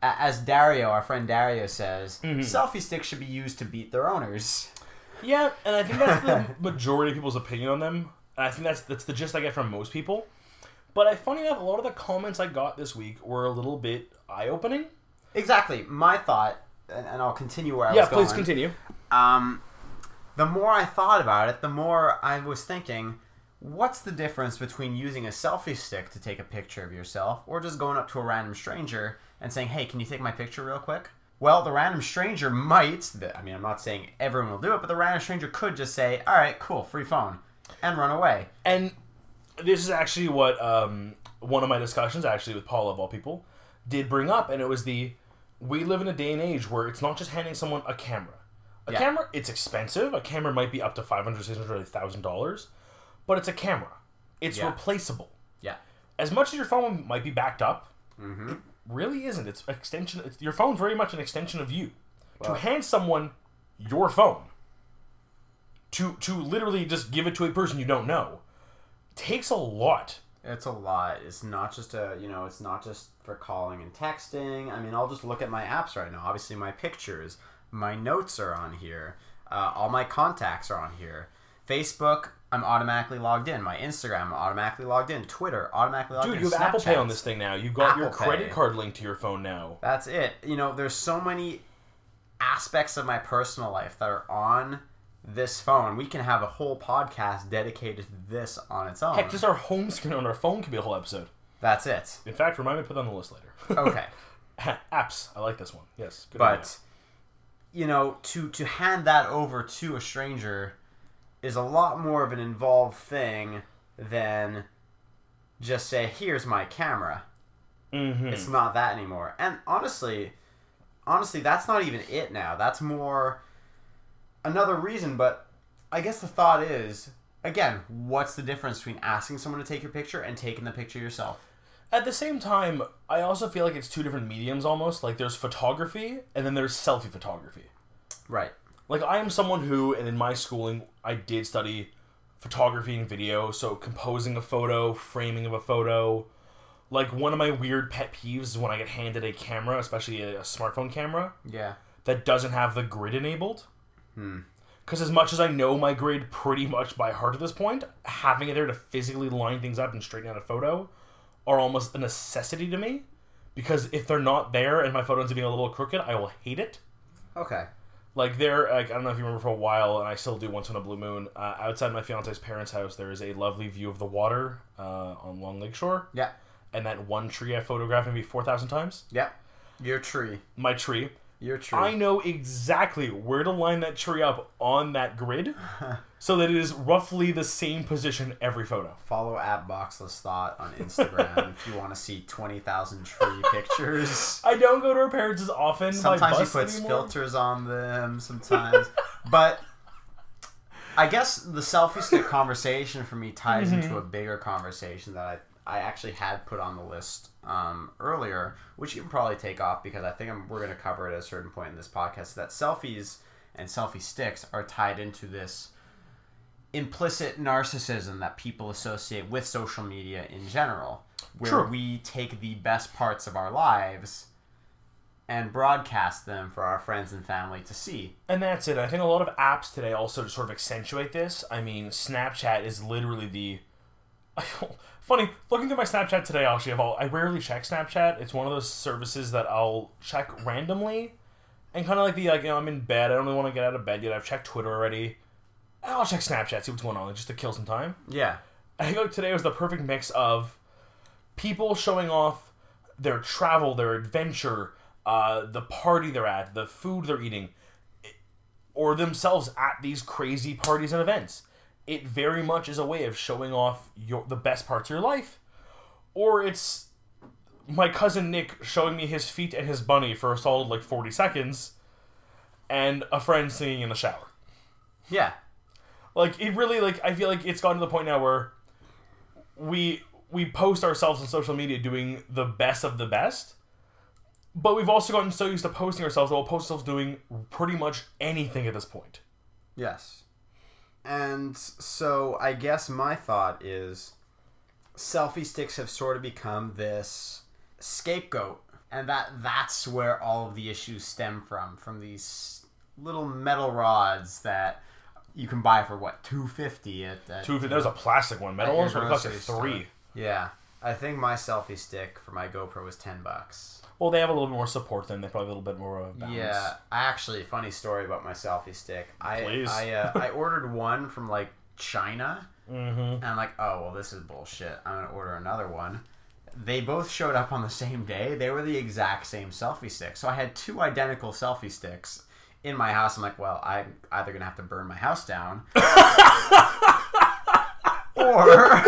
As Dario, our friend Dario says, mm-hmm. selfie sticks should be used to beat their owners. Yeah, and I think that's the majority of people's opinion on them. And I think that's that's the gist I get from most people. But I, funny enough, a lot of the comments I got this week were a little bit eye opening. Exactly. My thought, and, and I'll continue where I Yeah, was going. Yeah, please continue. um, the more I thought about it, the more I was thinking, what's the difference between using a selfie stick to take a picture of yourself or just going up to a random stranger and saying, hey, can you take my picture real quick? Well, the random stranger might, I mean, I'm not saying everyone will do it, but the random stranger could just say, all right, cool, free phone, and run away. And this is actually what um, one of my discussions, actually with Paul of all people, did bring up, and it was the we live in a day and age where it's not just handing someone a camera. A Yeah. camera, it's expensive. A camera might be up to five hundred, six hundred, thousand dollars, but it's a camera. It's Yeah. replaceable. Yeah. As much as your phone might be backed up, Mm-hmm. it really isn't. It's extension. It's, your phone's very much an extension of you. To hand someone your phone, to to literally just give it to a person you don't know, takes a lot. It's a lot. It's not just a, you know, it's not just for calling and texting. I mean, I'll just look at my apps right now. Obviously, my pictures, my notes are on here. Uh, all my contacts are on here. Facebook, I'm automatically logged in. My Instagram, I'm automatically logged in. Twitter, automatically logged Dude, in. Dude, you have Apple Pay on this thing now. You've got your credit Pay. card linked to your phone now. That's it. You know, there's so many aspects of my personal life that are on this phone. We can have a whole podcast dedicated to this on its own. Heck, just our home screen on our phone could be a whole episode. That's it. In fact, remind me to put that on the list later. Okay. Apps. I like this one. Yes. Good idea. but you know to to hand that over to a stranger is a lot more of an involved thing than just say here's my camera Mhm. it's not that anymore and honestly honestly that's not even it now that's more another reason but i guess the thought is again what's the difference between asking someone to take your picture and taking the picture yourself At the same time, I also feel like it's two different mediums almost. Like there's photography and then there's selfie photography. right Like I am someone who, and in my schooling, I did study photography and video. So composing a photo, framing of a photo. Like one of my weird pet peeves is when I get handed a camera, especially a, a smartphone camera, yeah that doesn't have the grid enabled. Hmm. Because as much as I know my grid pretty much by heart at this point, having it there to physically line things up and straighten out a photo are almost a necessity to me. Because if they're not there and my photo ends up being a little crooked, I will hate it. okay Like there, like I don't know if you remember for a while, and I still do once on a blue moon. Uh, outside my fiance's parents' house, there is a lovely view of the water uh, on Long Lake Shore, Yeah. and that one tree I photographed maybe four thousand times. Yeah. Your tree. My tree. Your tree. I know exactly where to line that tree up on that grid, so that it is roughly the same position every photo. Follow at Boxless Thought on Instagram if you want to see 20,000 tree pictures. I don't go to her parents as often. Sometimes he puts anymore. filters on them, sometimes. but I guess the selfie stick conversation for me ties Mm-hmm. into a bigger conversation that I, I actually had put on the list um, earlier, which you can probably take off because I think I'm, we're going to cover it at a certain point in this podcast. That selfies and selfie sticks are tied into this implicit narcissism that people associate with social media in general, where True. we take the best parts of our lives and broadcast them for our friends and family to see. And that's it. I think a lot of apps today also to sort of accentuate this. I mean, Snapchat is literally the. Funny, looking through my Snapchat today, actually, of all, I rarely check Snapchat. It's one of those services that I'll check randomly, and kind of like the like, you know, I'm in bed. I don't really want to get out of bed yet. I've checked Twitter already. I'll check Snapchat, see what's going on, just to kill some time. Yeah. I think like today was the perfect mix of people showing off their travel, their adventure, uh, the party they're at, the food they're eating, or themselves at these crazy parties and events. It very much is a way of showing off your the best parts of your life, or it's my cousin Nick showing me his feet and his bunny for a solid like forty seconds, and a friend singing in the shower. Yeah. Like it really like I feel like it's gotten to the point now where we we post ourselves on social media doing the best of the best. But we've also gotten so used to posting ourselves that we'll post ourselves doing pretty much anything at this point. Yes. And so I guess my thought is selfie sticks have sort of become this scapegoat and that that's where all of the issues stem from from these little metal rods that you can buy for what 250 at, at Two, that was a plastic one. Metal ones cost like grocery store. three. yeah i think my selfie stick for my gopro was 10 bucks Well, they have a little more support than they probably a little bit more of a balance. Yeah, I actually funny story about my selfie stick. I Please. I uh, I ordered one from like China, Mm-hmm. and I'm like, oh well, this is bullshit. I'm gonna order another one. They both showed up on the same day. They were the exact same selfie stick. So I had two identical selfie sticks in my house. I'm like, well, I'm either gonna have to burn my house down, or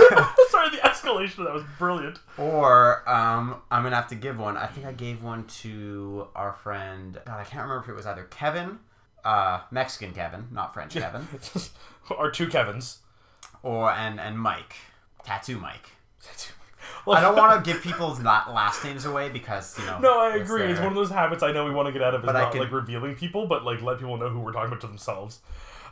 escalation that was brilliant. Or um, I'm gonna have to give one. I think I gave one to our friend. God, I can't remember if it was either Kevin, uh, Mexican Kevin, not French Kevin, or two Kevins. or and and Mike, Tattoo Mike. I don't want to give people's last names away because you know. No, I it's agree. It's their- one of those habits I know we want to get out of is But I not can- like revealing people, but like let people know who we're talking about to themselves.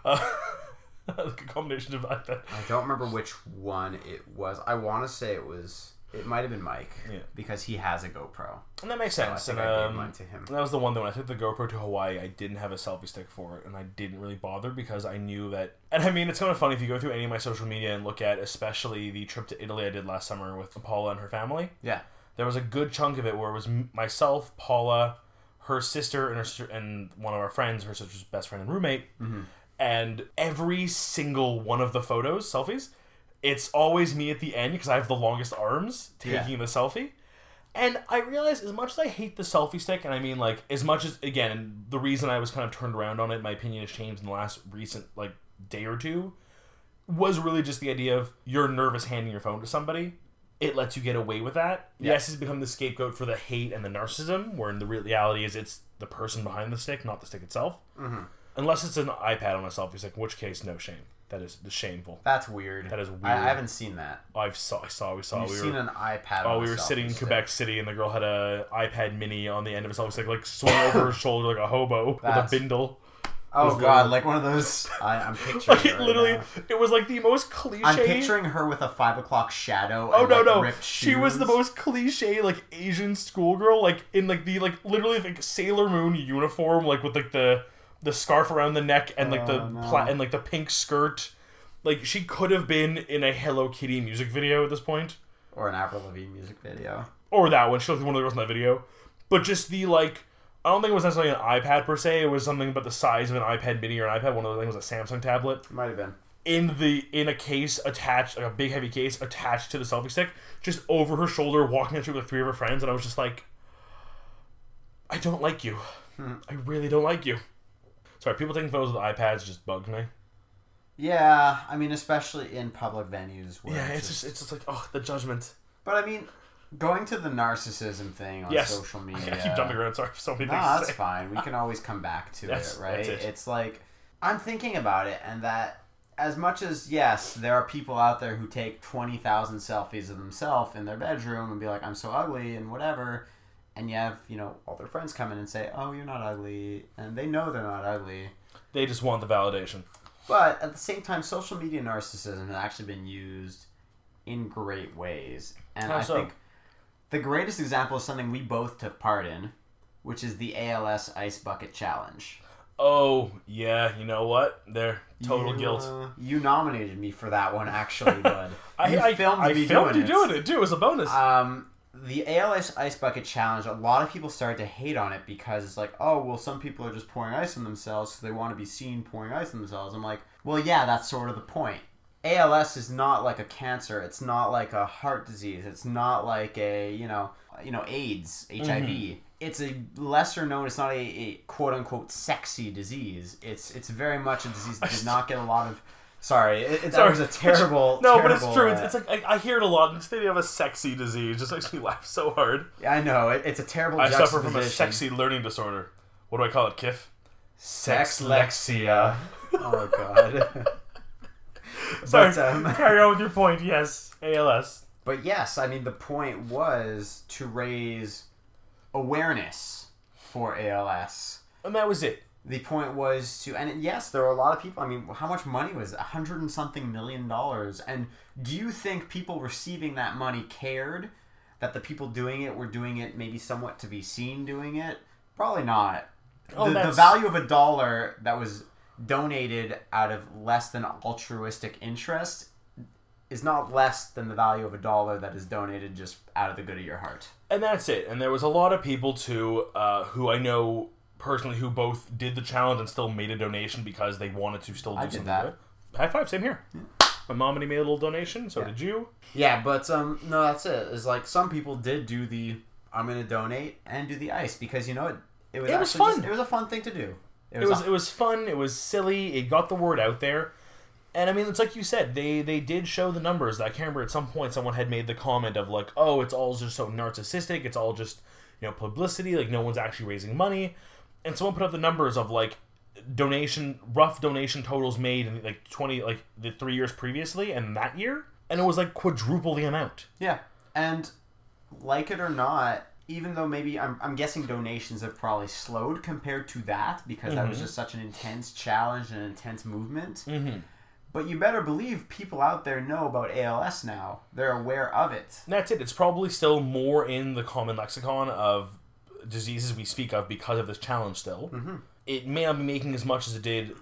Uh, like a combination of that- I don't remember which one it was. I want to say it was. It might have been Mike Yeah. because he has a GoPro. And that makes I sense. think and, I gave um, mine to him. that was the one that when I took the GoPro to Hawaii, I didn't have a selfie stick for it, and I didn't really bother because I knew that. And I mean, it's kind of funny if you go through any of my social media and look at, especially the trip to Italy I did last summer with Paula and her family. Yeah. There was a good chunk of it where it was myself, Paula, her sister, and her and one of our friends, her sister's best friend and roommate. And every single one of the photos, selfies, it's always me at the end because I have the longest arms taking Yeah. the selfie. And I realize as much as I hate the selfie stick, and I mean like as much as again the reason I was kind of turned around on it, my opinion has changed in the last recent like day or two, was really just the idea of you're nervous handing your phone to somebody. It lets you get away with that. Yes, it's become the scapegoat for the hate and the narcissism, where in the reality is it's the person behind the stick, not the stick itself. Mm-hmm. Unless it's an iPad on a selfie stick, in which case, no shame. That is shameful. That's weird. That is weird. I haven't seen that. I've saw, I saw, we saw. You've we seen were, an iPad. Oh, we were sitting in. Quebec City, and the girl had a iPad Mini on the end of a selfie stick, like swung over her shoulder like a hobo That's- with a bindle. Oh god, like one of those. I, I'm picturing. Like it right literally, now. it was like the most cliche. I'm picturing her with a five o'clock shadow. Oh and, no like, no! She was the most cliche like Asian schoolgirl, like in like the like literally like Sailor Moon uniform, like with like the the scarf around the neck and like the Oh, no. pla- and like the pink skirt. Like she could have been in a Hello Kitty music video at this point, or an Avril Lavigne music video. or that one. She looked like one of the girls in that video, but just the like I don't think it was necessarily an iPad per se. It was something about the size of an iPad Mini or an iPad. One of the things was a Samsung tablet Might have been. in the in a case attached, like a big heavy case attached to the selfie stick, just over her shoulder, walking street with three of her friends, and I was just like, I don't like you. Hmm. I really don't like you. Sorry, people taking photos with iPads just bugs me. Yeah, I mean, especially in public venues. Where Yeah, it's just it's just like oh the judgment. But I mean, going to the narcissism thing on Yes. social I media. keep jumping around. Sorry, so many No, things. that's fine. We can always come back to That's- it, right? it. It's like I'm thinking about it, and that as much as yes, there are people out there who take twenty thousand selfies of themselves in their bedroom and be like, "I'm so ugly" and whatever, and you have you know all their friends come in and say, "Oh, you're not ugly," and they know they're not ugly. They just want the validation. But at the same time, social media narcissism has actually been used in great ways. And How I so? think the greatest example is something we both took part in, which is the ALS Ice Bucket Challenge. Oh yeah, you know what? They're total You, guilt. uh, you nominated me for that one, actually, bud. I, I filmed I me filmed doing you doing it too as a bonus. Um, the ALS Ice Bucket Challenge, a lot of people started to hate on it because it's like, oh, well, some people are just pouring ice on themselves because they want to be seen pouring ice on themselves. I'm like, well, yeah, that's sort of the point. ALS is not like a cancer. It's not like a heart disease. It's not like a, you know, you know, AIDS, HIV. Mm-hmm. It's a lesser known. It's not a, a quote unquote sexy disease. It's it's very much a disease that did not get a lot of. Sorry, it, it, that Sorry, was a terrible. no, but it's true. uh, It's, it's like I, I hear it a lot. Instead of a sexy disease, just makes me laugh so hard. Yeah, I know it, it's a terrible. I suffer from a sexy learning disorder. What do I call it, Kiff? Sexlexia. oh god. Sorry, But, um, carry on with your point. Yes, ALS. but yes, I mean the point was to raise awareness for ALS. And that was it. The point was to, and yes, there are a lot of people. I mean, how much money was it? A hundred and something million dollars? And do you think people receiving that money cared that the people doing it were doing it maybe somewhat to be seen doing it? Probably not. Oh, the, the value of a dollar that was donated out of less than altruistic interest is not less than the value of a dollar that is donated just out of the good of your heart. And that's it. And there was a lot of people too uh, who I know personally who both did the challenge and still made a donation because they wanted to still do I did something. that. good. High five, same here. My mom and he made a little donation, so Yeah. did you. Yeah, but um, no, that's it. It's like some people did do the I'm gonna donate and do the ice because you know it. It was It was actually fun. just- it was a fun thing to do. It was a- it was fun. It was silly. It got the word out there. And I mean, it's like you said, they they did show the numbers. I can't remember at some point someone had made the comment of like, "Oh, it's all just so narcissistic. It's all just you know publicity. Like no one's actually raising money." And someone put up the numbers of like donation rough donation totals made in like twenty like the three years previously and that year, and it was like quadruple the amount. yeah, and like it or not, even though maybe I'm, I'm guessing donations have probably slowed compared to that because that was just such an intense challenge and an intense movement. Mm-hmm. But you better believe people out there know about ALS now. They're aware of it. And That's it. It's probably still more in the common lexicon of diseases we speak of because of this challenge still. Mm-hmm. It may not be making as much as it did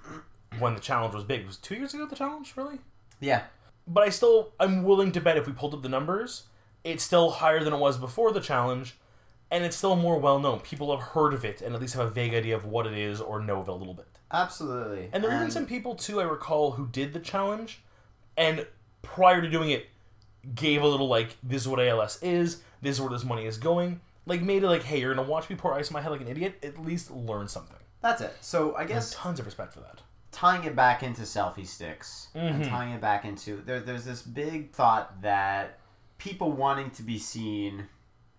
when the challenge was big. Was two years ago the challenge, really? Yeah, But I still, I'm willing to bet if we pulled up the numbers, it's still higher than it was before the challenge, and it's still more well known. People have heard of it and at least have a vague idea of what it is or know of it a little bit. absolutely. And there were even some people too I recall who did the challenge, and prior to doing it, gave a little like, "This is what ALS is. This is where this money is going." Like made it like, "Hey, you're gonna watch me pour ice in my head like an idiot. At least learn something." That's it. So I guess Tons of respect for that. tying it back into selfie sticks and Mhm. tying it back into there, there's this big thought that people wanting to be seen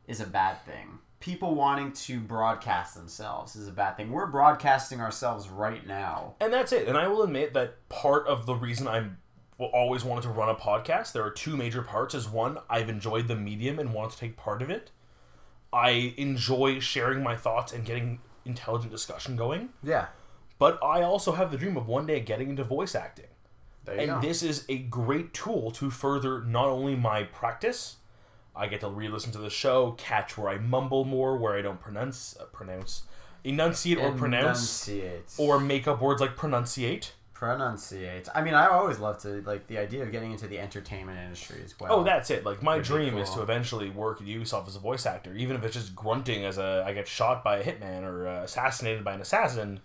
is a bad thing. People wanting to broadcast themselves is a bad thing. We're broadcasting ourselves right now. And that's it. And I will admit that part of the reason I'm always wanted to run a podcast, there are two major parts. Is one, I've enjoyed the medium and want to take part of it. I enjoy sharing my thoughts and getting intelligent discussion going. Yeah. But I also have the dream of one day getting into voice acting. There you and go. this is a great tool to further not only my practice, I get to re-listen to the show, catch where I mumble more, where I don't pronounce, uh, pronounce, enunciate or pronounce, Enunciate. or make up words like pronunciate. Pronunciate. I mean, I always love to like the idea of getting into the entertainment industry as well. Oh, that's it. Like my be dream is to eventually work Ubisoft as a voice actor, even if it's just grunting as a I get shot by a hitman or uh, assassinated by an assassin.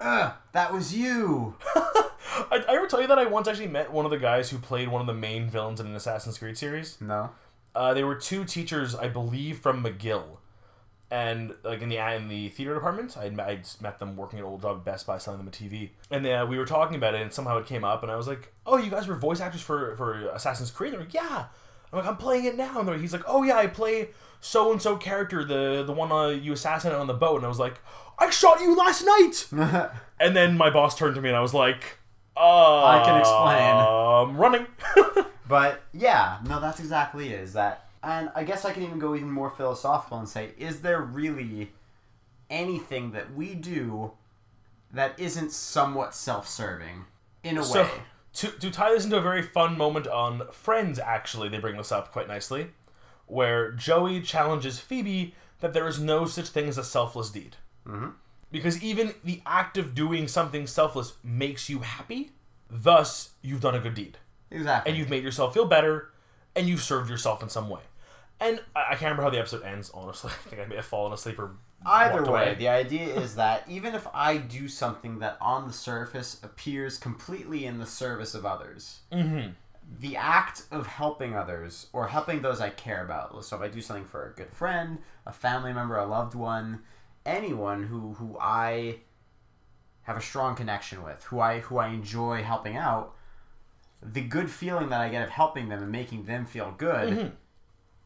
Ugh, that was you. I, I ever tell you that I once actually met one of the guys who played one of the main villains in an Assassin's Creed series. No. Uh, they were two teachers, I believe, from McGill, and like in the in the theater department, I I met them working at old job at Best Buy selling them a TV, and uh, we were talking about it, and somehow it came up, and I was like, "Oh, you guys were voice actors for for Assassin's Creed?" And they're like, "Yeah." I'm like, "I'm playing it now," and they're- he's like, "Oh yeah, I play so and so character, the the one uh, you assassinated on the boat," and I was like, "I shot you last night," and then my boss turned to me, and I was like. Uh, I can explain. Um, running. But yeah, no, that's exactly it. Is that, and I guess I can even go even more philosophical and say, is there really anything that we do that isn't somewhat self-serving in a So, way? to, to tie this into a very fun moment on Friends, actually, they bring this up quite nicely, where Joey challenges Phoebe that there is no such thing as a selfless deed. Mm-hmm. Because even the act of doing something selfless makes you happy, thus, you've done a good deed. Exactly. And you've made yourself feel better, and you've served yourself in some way. And I, I can't remember how the episode ends, honestly. I think I may have fallen asleep or. Either way, away. the idea is that even if I do something that on the surface appears completely in the service of others, mm-hmm. the act of helping others or helping those I care about, so if I do something for a good friend, a family member, a loved one, anyone who, who I have a strong connection with, who I who I enjoy helping out, the good feeling that I get of helping them and making them feel good. Mm-hmm.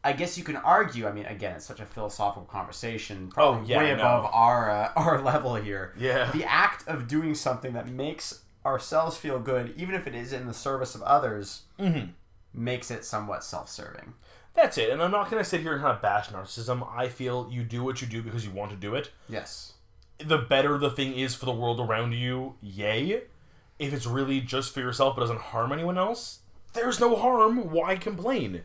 I guess you can argue. I mean, again, it's such a philosophical conversation, probably Oh, yeah, way I above our uh, our level here. Yeah. the act of doing something that makes ourselves feel good, even if it is in the service of others, Mm-hmm. makes it somewhat self-serving. That's it. And I'm not going to sit here and kind of bash narcissism. I feel you do what you do because you want to do it. Yes. the better the thing is for the world around you, yay. If it's really just for yourself but doesn't harm anyone else, there's no harm. Why complain?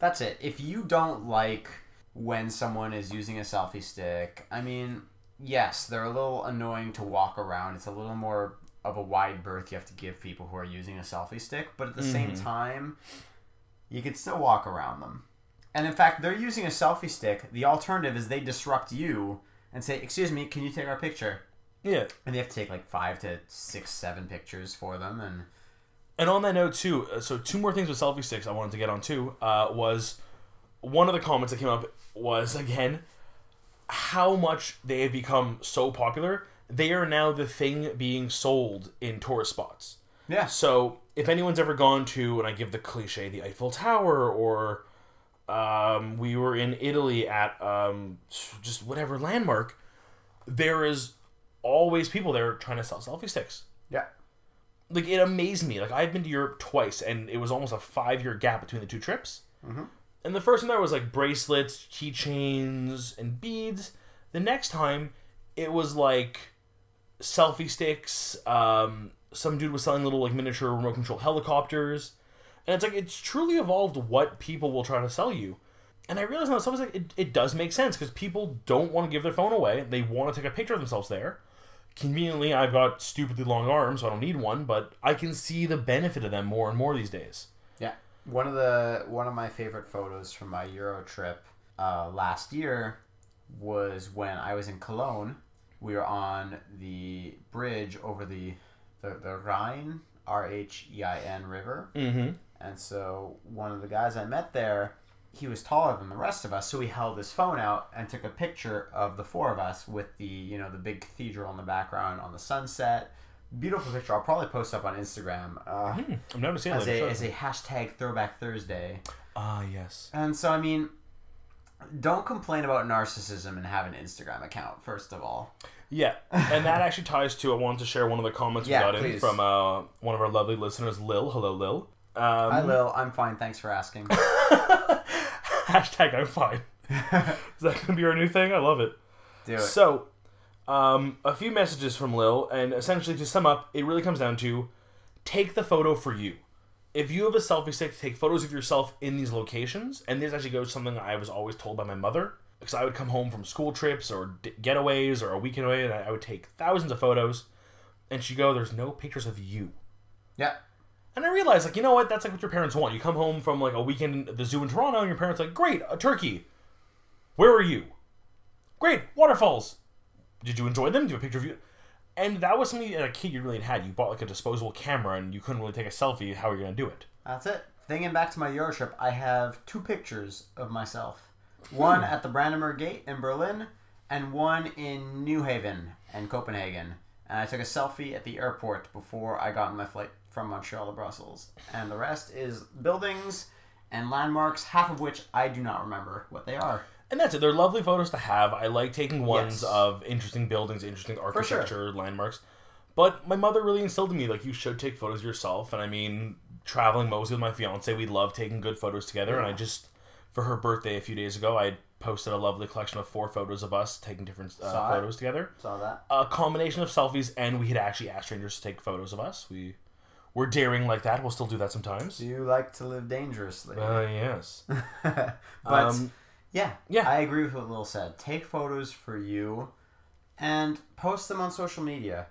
That's it. If you don't like when someone is using a selfie stick, I mean, yes, they're a little annoying to walk around. It's a little more of a wide berth you have to give people who are using a selfie stick, but at the same mm-hmm. time, you can still walk around them. And in fact, they're using a selfie stick. The alternative is they disrupt you and say, "Excuse me, can you take our picture?" Yeah. And they have to take like five to six, seven pictures for them, and And on that note, too, uh, so two more things with selfie sticks I wanted to get on too uh, was one of the comments that came up was again how much they have become so popular. They are now the thing being sold in tourist spots. yeah, So if anyone's ever gone to, and I give the cliche, the Eiffel Tower, or um, we were in Italy at um, just whatever landmark, there is always people there trying to sell selfie sticks. Like it amazed me. Like I've been to Europe twice, and it was almost a five year gap between the two trips. And the first one there was like bracelets, keychains, and beads. The next time, it was like selfie sticks. Um, some dude was selling little like miniature remote control helicopters, and it's like it's truly evolved what people will try to sell you. And I realized now sometimes like it, it does make sense because people don't want to give their phone away. They want to take a picture of themselves there. Conveniently, I've got stupidly long arms, so I don't need one. But I can see the benefit of them more and more these days. Yeah, one of the one of my favorite photos from my Euro trip uh, last year was when I was in Cologne. We were on the bridge over the the, the Rhine, R H E I N River, Mm-hmm. and so one of the guys I met there, he was taller than the rest of us, so he held his phone out and took a picture of the four of us with the you know the big cathedral in the background on the sunset. Beautiful picture. I'll probably post up on Instagram. Uh, I'm never seeing as it. a, as a hashtag throwback Thursday. Ah, yes. And so, I mean, don't complain about narcissism and have an Instagram account, first of all. Yeah, and that actually ties to I wanted to share one of the comments Yeah, we got in please. from uh, one of our lovely listeners, Lil. Hello, Lil. Um, Hi, Lil. I'm fine. Thanks for asking. hashtag I'm fine. Is that gonna be our new thing? I love it. Do it. So, um, a few messages from Lil, and essentially to sum up, it really comes down to take the photo for you. If you have a selfie stick, take photos of yourself in these locations. And this actually goes something I was always told by my mother. Because I would come home from school trips or d- getaways or a weekend away, and I I would take thousands of photos. and she'd go, "There's no pictures of you." Yeah. And I realized, like, you know what? That's like what your parents want. You come home from like a weekend at the zoo in Toronto, and your parents are like, "Great, a turkey. Where are you? Great, waterfalls. Did you enjoy them? Do you have a picture of you?" And that was something as a kid you really had. You bought like a disposable camera, and you couldn't really take a selfie. How are you gonna do it? That's it. Thinking back to my Euro trip, I have two pictures of myself. One hmm. at the Brandenburg Gate in Berlin, and one in Nyhavn and Copenhagen. And I took a selfie at the airport before I got on my flight from Montreal to Brussels. And the rest is buildings and landmarks, half of which I do not remember what they are. And that's it. They're lovely photos to have. I like taking ones Yes. of interesting buildings, interesting sure. architecture, landmarks. But my mother really instilled in me like you should take photos yourself. And I mean, traveling mostly with my fiance, we love taking good photos together. And I just, for her birthday a few days ago, I posted a lovely collection of four photos of us taking different uh, it. photos together. Saw that. A combination of selfies, and we had actually asked strangers to take photos of us. We we're daring like that. We'll still do that sometimes. Do you like to live dangerously? Uh, yes. but Um, yeah, yeah. I agree with what Lil said. Take photos for you and post them on social media.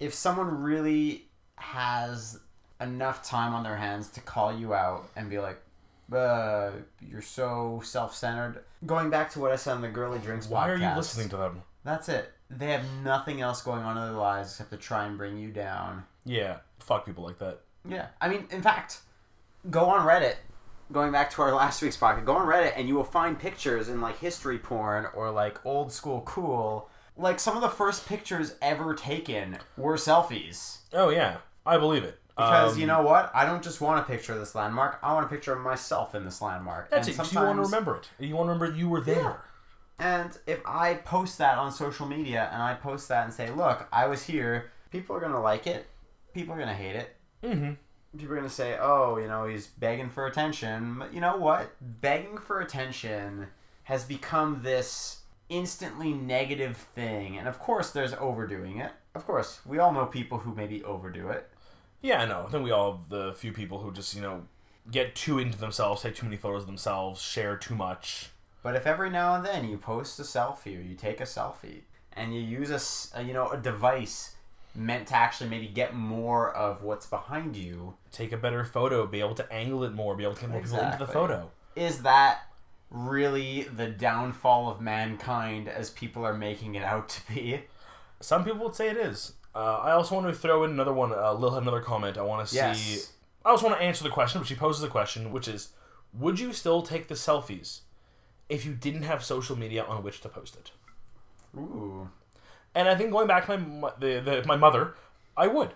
If someone really has enough time on their hands to call you out and be like, uh, you're so self-centered. Going back to what I said on the Girly Drinks Why are you listening to them? That's it. They have nothing else going on in their lives except to try and bring you down. Yeah, fuck people like that. Yeah. I mean, in fact, go on Reddit. Going back to our last week's podcast, go on Reddit and you will find pictures in like history porn or like old school cool. Like some of the first pictures ever taken were selfies. Oh yeah, I believe it. Because Um, you know what? I don't just want a picture of this landmark. I want a picture of myself in this landmark. that's and it. 'cause You want to remember it. You want to remember you were there. And if I post that on social media and I post that and say, "Look, I was here," people are gonna like it. People are gonna hate it. Mm-hmm. people are gonna say, "Oh, you know, he's begging for attention." But you know what? Begging for attention has become this instantly negative thing, and of course, there's overdoing it. Of course, we all know people who maybe overdo it. Yeah, I know. I think we all have the few people who just you know get too into themselves, take too many photos of themselves, share too much. But if every now and then you post a selfie or you take a selfie and you use a, you know a device meant to actually maybe get more of what's behind you, Take a better photo, be able to angle it more, be able to get more people into the photo. is that really the downfall of mankind as people are making it out to be? Some people would say it is. Uh, I also want to throw in another one. Uh, Lil had another comment. I want to see. Yes. I also want to answer the question, but she poses a question, which is, would you still take the selfies if you didn't have social media on which to post it? Ooh. And I think going back to my the, the my mother, I would,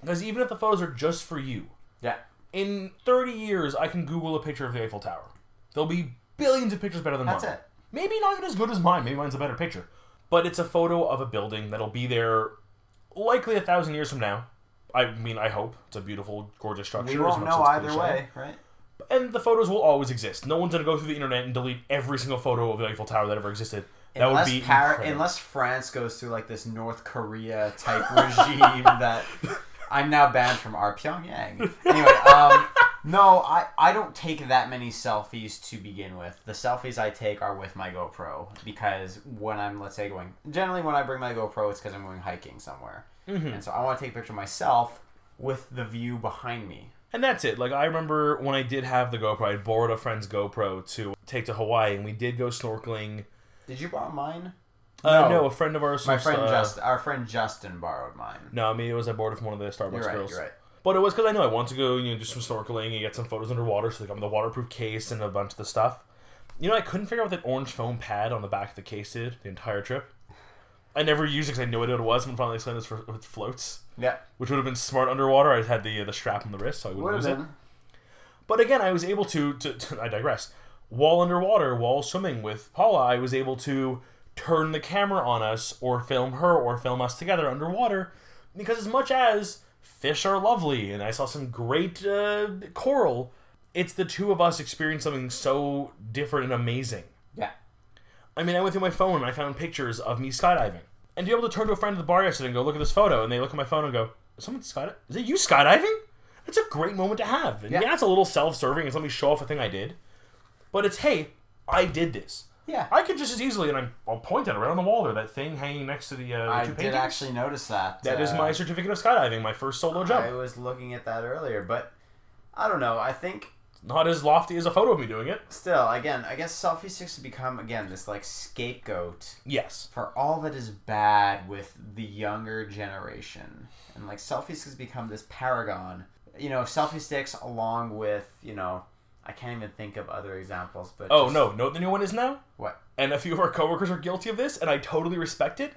because even if the photos are just for you, Yeah. in thirty years I can Google a picture of the Eiffel Tower. There'll be billions of pictures better than That's mine. That's it. Maybe not even as good as mine. Maybe mine's a better picture, but it's a photo of a building that'll be there, likely a thousand years from now. I mean, I hope it's a beautiful, gorgeous structure. We won't know either cliche. way, right? And the photos will always exist. No one's gonna go through the internet and delete every single photo of the Eiffel Tower that ever existed. That unless would be Par- unless France goes through like this North Korea type regime that I'm now banned from our Pyongyang. Anyway, um, no, I, I don't take that many selfies to begin with. The selfies I take are with my GoPro because when I'm let's say going generally when I bring my GoPro it's because I'm going hiking somewhere, and so I want to take a picture of myself with the view behind me. And that's it. Like I remember when I did have the GoPro, I borrowed a friend's GoPro to take to Hawaii, and we did go snorkeling. Did you borrow mine? Uh, No. no, a friend of ours. My was, friend uh, Just, our friend Justin borrowed mine. No, I mean it was I borrowed it from one of the Starbucks You're right. girls. You're right. But it was because I know I want to go, you know, do some snorkeling and get some photos underwater. So they come with a waterproof case and a bunch of the stuff. You know, I couldn't figure out what that orange foam pad on the back of the case did the entire trip. I never used it because I knew what it was. And finally explained this for with floats, Yeah, which would have been smart underwater. I had the uh, the strap on the wrist, so I wouldn't would lose have it. But again, I was able to, to, to I digress. While underwater, while swimming with Paula, I was able to turn the camera on us or film her or film us together underwater because as much as fish are lovely and I saw some great uh, coral, it's the two of us experiencing something so different and amazing. Yeah. I mean, I went through my phone and I found pictures of me skydiving. And to be able to turn to a friend at the bar yesterday and go, look at this photo, and they look at my phone and go, is someone skydiving? Is it you skydiving? It's a great moment to have. And Yeah. yeah, it's a little self-serving. It's let me show off a thing I did. But it's, hey, I did this. Yeah. I could just as easily, and I'm, I'll point at it right on the wall there, that thing hanging next to the, uh, the I two did paintings. actually notice that. That is uh, my certificate of skydiving, my first solo jump. I was looking at that earlier, but I don't know. I think Not as lofty as a photo of me doing it. still, again, I guess selfie sticks have become again this like scapegoat Yes. for all that is bad with the younger generation, and like selfie sticks become this paragon. You know, selfie sticks along with you know, I can't even think of other examples, but Oh just- no, know what the new one is now? what? And a few of our coworkers are guilty of this, and I totally respect it.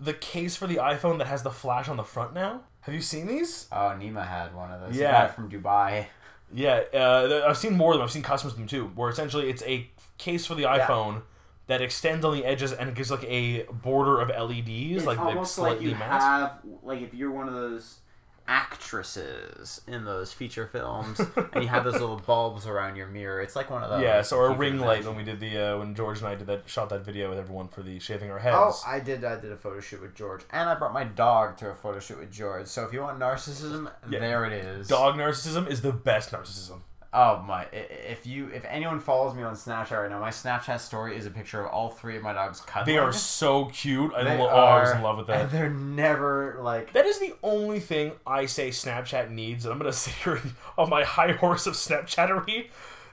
The case for the iPhone that has the flash on the front now. Have you seen these? Oh, Nima had one of those. Yeah. he got it from Dubai. Yeah, uh, I've seen more of them. I've seen customers of them too, where essentially it's a case for the iPhone that extends on the edges and it gives like a border of LEDs, like almost like you masked. have like if you're one of those actresses in those feature films and you have those little bulbs around your mirror. It's like one of those. Yeah, so our you ring light when we did the uh, when George and I did that shot that video with everyone for the shaving our heads. Oh. I did. I did a photo shoot with George, and I brought my dog to a photo shoot with George. So if you want narcissism, Yeah. there it is. Dog narcissism is the best narcissism. Oh my! If you, if anyone follows me on Snapchat right now, my Snapchat story is a picture of all three of my dogs cuddling. They are so cute. I, They lo- oh, I was in love with And that. they're never like. That is the only thing I say Snapchat needs, and I'm gonna sit here on my high horse of Snapchattery.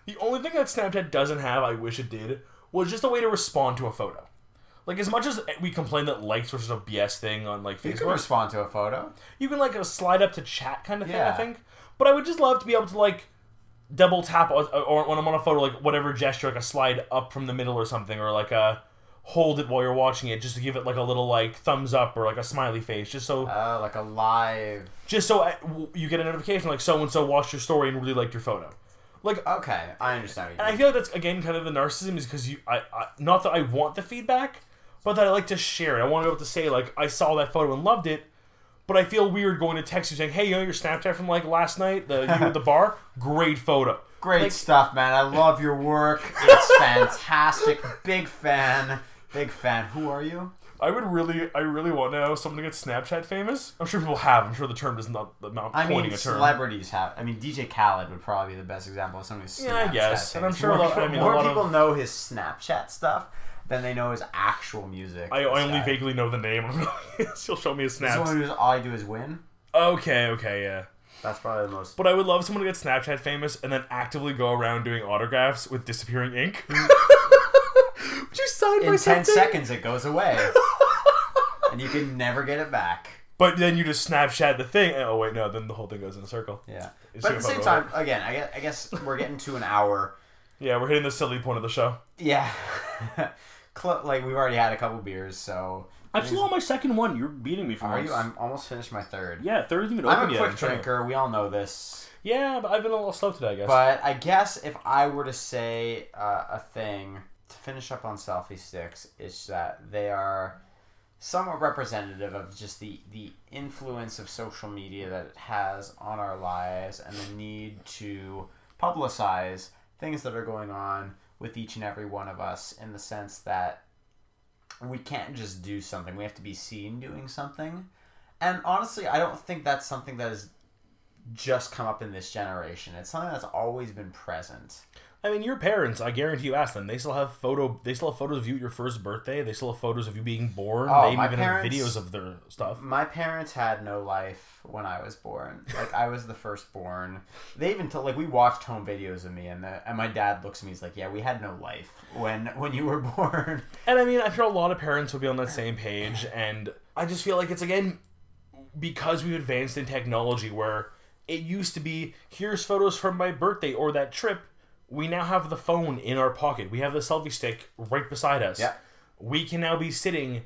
The only thing that Snapchat doesn't have, I wish it did, was just a way to respond to a photo. Like as much as we complain that likes were just a BS thing on like You can Facebook, respond to a photo. you can like a slide up to chat kind of thing. I think, but I would just love to be able to like double tap or, or when I'm on a photo, like whatever gesture, like a slide up from the middle or something, or like a hold it while you're watching it, just to give it like a little like thumbs up or like a smiley face, just so Uh, like a live. just so I, you get a notification like so and so watched your story and really liked your photo. Like, Okay, I understand. And I feel like that's again kind of the narcissism is because you, I, I, not that I want the feedback, but that I like to share it. I want to be able to say like I saw that photo and loved it, but I feel weird going to text you saying, "Hey, you know your Snapchat from like last night, the you at the bar, great photo." Great Like, stuff, man. I love your work. It's fantastic. Big fan. Big fan. Who are you? I would really, I really want to know someone to get Snapchat famous. I'm sure people have. I'm sure the term is not I'm not I mean, a term. celebrities have. I mean, DJ Khaled would probably be the best example of someone who's Yeah, I Snapchat guess. And I'm famous. sure a more lot- I people, mean, a more lot of- people know his Snapchat stuff than they know his actual music. I, I only guy. vaguely know the name. She'll show me his He's the one snaps. who's all I do is win. Okay, okay, yeah. That's probably the most. But I would love someone to get Snapchat famous and then actively go around doing autographs with disappearing ink. Hmm. would you sign my In ten something? seconds, it goes away, and you can never get it back. But then you just Snapchat the thing. Oh wait, no. Then the whole thing goes in a circle. Yeah. It's But at the same time, again, I guess, I guess we're getting to an hour. Yeah, we're hitting the silly point of the show. Yeah. Cl- like we've already had a couple beers, so. I'm still on my second one. You're beating me for Are once. you? I'm almost finished my third. yeah, third isn't even I'm a yet. quick I'm trying to- drinker. We all know this. Yeah, but I've been a little slow today, I guess. But I guess if I were to say uh, a thing to finish up on selfie sticks, is that they are somewhat representative of just the, the influence of social media that it has on our lives and the need to publicize things that are going on with each and every one of us in the sense that we can't just do something, we have to be seen doing something. And honestly, I don't think that's something that has just come up in this generation. It's something that's always been present. I mean, your parents, I guarantee you ask them. They still have photo. They still have photos of you at your first birthday. They still have photos of you being born. Oh, they my even parents- have videos of their stuff. My parents had no life when I was born. Like I was the firstborn. They even told like we watched home videos of me, and the, and my dad looks at me. He's like, "Yeah, we had no life when when you were born." And I mean, I'm sure a lot of parents would be on that same page. And I just feel like it's again because we've advanced in technology where it used to be here's photos from my birthday or that trip. We now have the phone in our pocket. We have the selfie stick right beside us. Yeah. We can now be sitting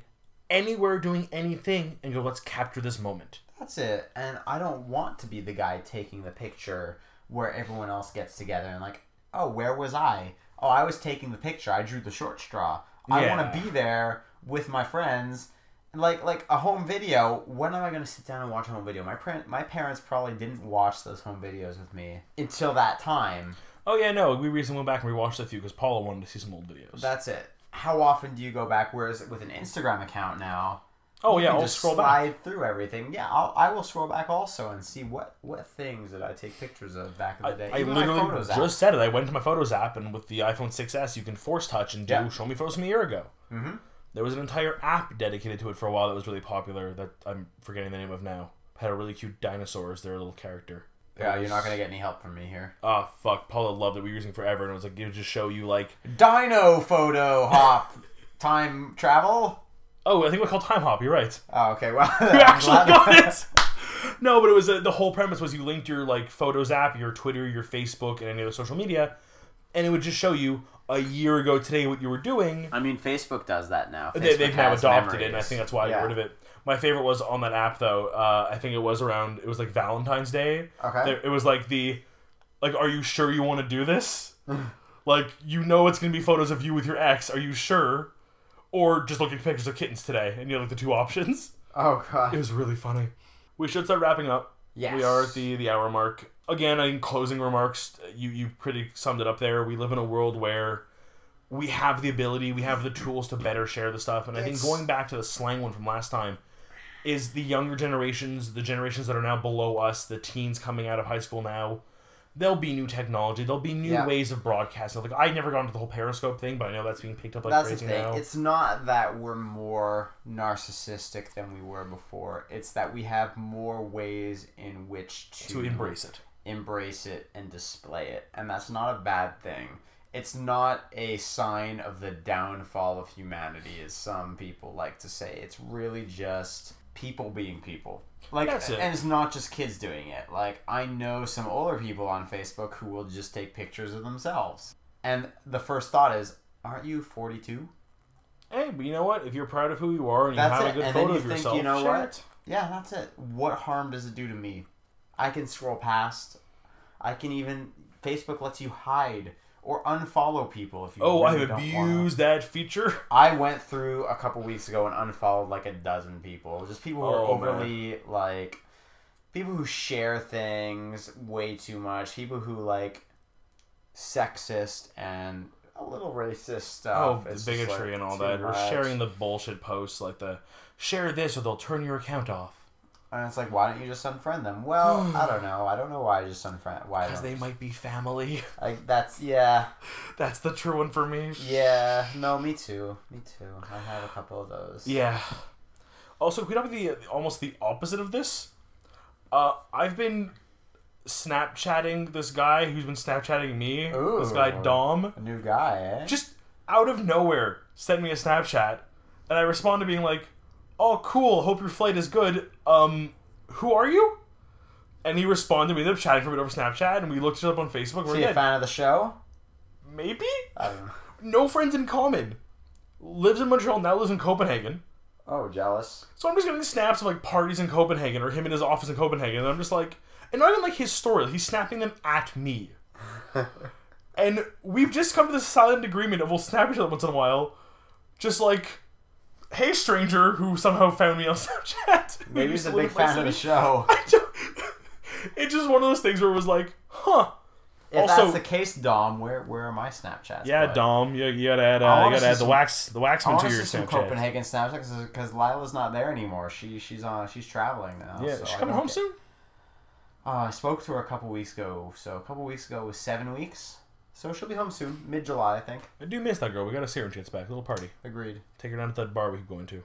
anywhere doing anything and go, let's capture this moment. That's it. And I don't want to be the guy taking the picture where everyone else gets together and like, oh, where was I? Oh, I was taking the picture. I drew the short straw. I want to be there with my friends. Like like a home video. When am I going to sit down and watch a home video? My parent, my parents probably didn't watch those home videos with me until that time. Oh yeah, no, we recently went back and rewatched a few because Paula wanted to see some old videos. That's it. How often do you go back? Whereas with an Instagram account now, Oh yeah, I'll just scroll back. through everything. Yeah, I'll, I will scroll back also and see what what things did I take pictures of back in the day. I my literally just app. said it. I went to my Photos app, and with the iPhone 6s, you can force touch and do Yeah. show me photos from a year ago. Mhm. There was an entire app dedicated to it for a while that was really popular. That I'm forgetting the name of now. Had a really cute dinosaur as their little character. Yeah, you're not gonna get any help from me here. Oh fuck, Paula loved it. We were using forever, and it was like it would just show you like. Dino photo hop time travel. Oh, I think we call Timehop. You're right. Oh, okay. Well, You I'm actually glad- got it. No, but it was uh, the whole premise was you linked your like Photos app, your Twitter, your Facebook, and any other social media, and it would just show you a year ago today what you were doing. I mean, Facebook does that now. They, Facebook they've now has adopted it, and I memories. think that's why I Yeah. got rid of it. My favorite was on that app though. Uh, I think it was around. It was like Valentine's Day. Okay. There- It was like the, like, are you sure you want to do this? like, you know it's gonna be photos of you with your ex. Are you sure? Or just looking at pictures of kittens today, and you had like the two options. Oh god. It was really funny. We should start wrapping up. Yes. We are at the the hour mark. Again, in closing remarks, you you pretty summed it up there. We live in a world where we have the ability, we have the tools to better share the stuff. And I think It's- going back to the slang one from last time is the younger generations, the generations that are now below us, the teens coming out of high school now. There'll be new technology. There'll be new Yeah. ways of broadcasting. Like I never got into the whole Periscope thing, but I know that's being picked up like That's the crazy thing. now. It's not that we're more narcissistic than we were before. It's that we have more ways in which to, to embrace it. embrace it and display it. And that's not a bad thing. It's not a sign of the downfall of humanity, as some people like to say. It's really just people being people. Like, That's it. and it's not just kids doing it. Like, I know some older people on Facebook who will just take pictures of themselves. And the first thought is, aren't you 42? Hey, but you know what? If you're proud of who you are and you have it. a good And photo you of think, yourself, you know share what? it. Yeah, that's it. What harm does it do to me? I can scroll past. I can even Facebook lets you hide or unfollow people if you. Oh, really I've abused that feature. I went through a couple weeks ago and unfollowed like a dozen people. Just people who are Oh, man. overly like people who share things way too much. People who like sexist and a little racist stuff. Oh, It's bigotry like, and all that. Or much. sharing the bullshit posts like the share this or they'll turn your account off. And it's like, why don't you just unfriend them? Well, I don't know. I don't know why I just unfriend. Why? Because they just- might be family. Like that's yeah, That's the true one for me. yeah. No, me too. Me too. I have a couple of those. Yeah. Also, could I be the almost the opposite of this? Uh, I've been Snapchatting this guy who's been Snapchatting me. This guy Dom. A new guy, eh? just out of nowhere sent me a Snapchat, and I respond to being like, "Oh, cool. Hope your flight is good. Um, who are you?" And he responded. We ended up chatting for a bit over Snapchat, and we looked each other up on Facebook. Is We're he a fan of the show? Maybe I don't know. no friends in common. Lives in Montreal now. Lives in Copenhagen. Oh, jealous. So I'm just getting snaps of like parties in Copenhagen or him in his office in Copenhagen, and I'm just like, and not even like his story. He's snapping them at me. and we've just come to this silent agreement of we'll snap each other once in a while, just like, hey stranger who somehow found me on Snapchat. Maybe he's a big in my fan of the show. I don't- it's just one of those things where it was like, huh. If Also- that's the case, Dom, where where are my Snapchats? Yeah, bud? Dom, you, you gotta add, uh, you gotta add the some- wax, the I waxman to to your see some Snapchat. Copenhagen Snapchats because Lila's not there anymore. She she's on she's traveling now. Yeah, so she's coming home get- soon. Uh, I spoke to her a couple weeks ago. So a couple weeks ago was seven weeks. So she'll be home soon, mid July, I think. I do miss that girl. We gotta see her when she gets back. A little party. Agreed. Take her down to that bar we keep going to.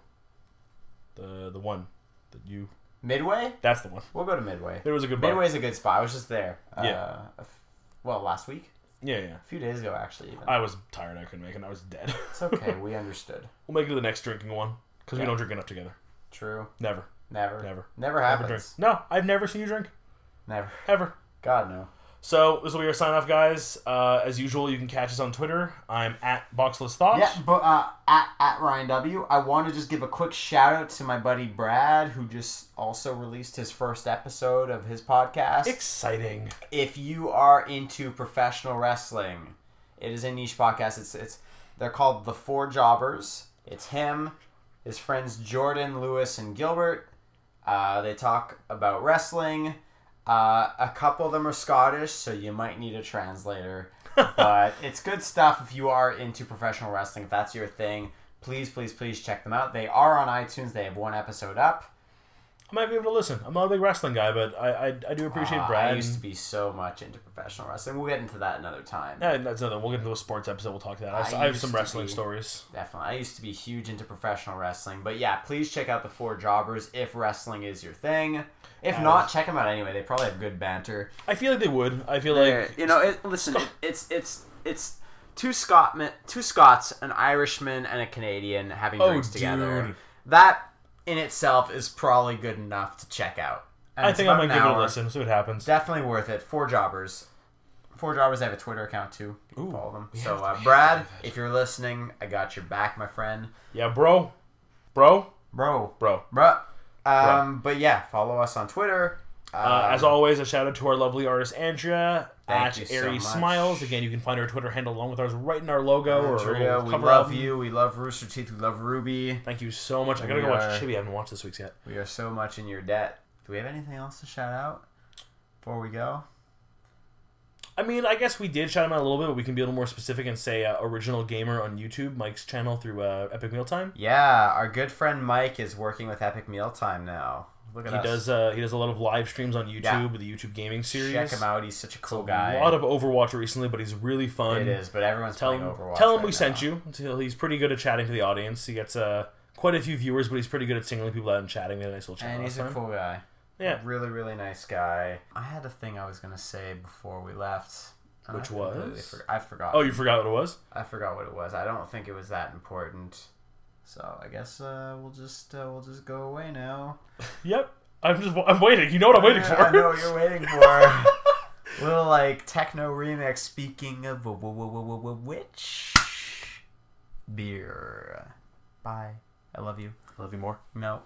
The the one that you. Midway? That's the one. We'll go to Midway. There was a good bar. Midway's a good spot. I was just there. Uh, Yeah. a f- well, last week, Yeah, yeah. a few days ago, actually. Even. I was tired. I couldn't make it. I was dead. It's okay. we understood. we'll make it to the next drinking one because we don't drink enough together. True. Never, Never. never, Never never drink. happens. No, I've never seen you drink Never. ever. God no. So this will be our sign off, guys. Uh, as usual, you can catch us on Twitter. I'm at Boxless Thoughts. Yeah, but uh, at at Ryan W, I want to just give a quick shout out to my buddy Brad, who just also released his first episode of his podcast. Exciting. if you are into professional wrestling, it is a niche podcast. It's it's they're called the Four Jobbers. It's him, his friends Jordan, Lewis, and Gilbert. Uh, they talk about wrestling. Uh, a couple of them are Scottish, so you might need a translator. but it's good stuff if you are into professional wrestling. If that's your thing, please, please, please check them out. They are on iTunes. They have one episode up. I might be able to listen. I'm not a big wrestling guy, but I I, I do appreciate Uh, Brad. I used to be so much into professional wrestling. We'll get into that another time. Yeah, that's another. We'll get into a sports episode. We'll talk that. I, have- I I have some wrestling be- stories. Definitely. I used to be huge into professional wrestling. But yeah, please check out the Four Jobbers if wrestling is your thing. If Uh, not, check them out anyway. They probably have good banter. I feel like they would. I feel like you know, it, listen, it, it's it's it's two Scotmen, two Scots, an Irishman, and a Canadian having Oh, drinks together. dude. That in itself is probably good enough to check out. And I think I might give it a listen. See what happens. Definitely worth it. Four Jobbers. Four Jobbers. They have a Twitter account too. Ooh, Follow them. So, to- uh, we have to Brad, if you're listening, I got your back, my friend. Yeah, bro, bro, Bro, bro. bruh. Um, but yeah, follow us on Twitter. Uh, as Um, always, a shout out to our lovely artist Andrea at you so Smiles. Again, you can find our Twitter handle along with ours right in our logo or Andrea, little we cover love album. you. We love Rooster Teeth. We love RWBY. Thank you so much. I gotta We go watch Chibi. I haven't watched this week's yet. We are so much in your debt. Do we have anything else to shout out before we go? I mean, I guess we did shout him out a little bit, but we can be a little more specific and say uh, Original Gamer on YouTube, Mike's channel through uh, Epic Mealtime. Yeah, our good friend Mike is working with Epic Mealtime now. Look at He us. does uh, he does a lot of live streams on YouTube Yeah. with the YouTube gaming series. Check him out. He's such a cool guy. A lot of Overwatch recently, but he's really fun. it is, but everyone's Tell playing him, Overwatch. tell him right we sent you. Until he's pretty good at chatting to the audience. He gets uh, quite a few viewers, but he's pretty good at singling people out and chatting. A nice little chat And he's a time. cool guy. Yeah. Really, really nice guy. I had a thing I was gonna say before we left. Which I was? for- I forgot. Oh, you forgot what it was? I forgot what it was. I don't think it was that important. So I guess uh, we'll just uh, we'll just go away now. Yep. I'm just I'm waiting. You know what I'm waiting for. I know what you're waiting for. Little like techno remix. Speaking of which beer. Bye. I love you. I Love you more. No.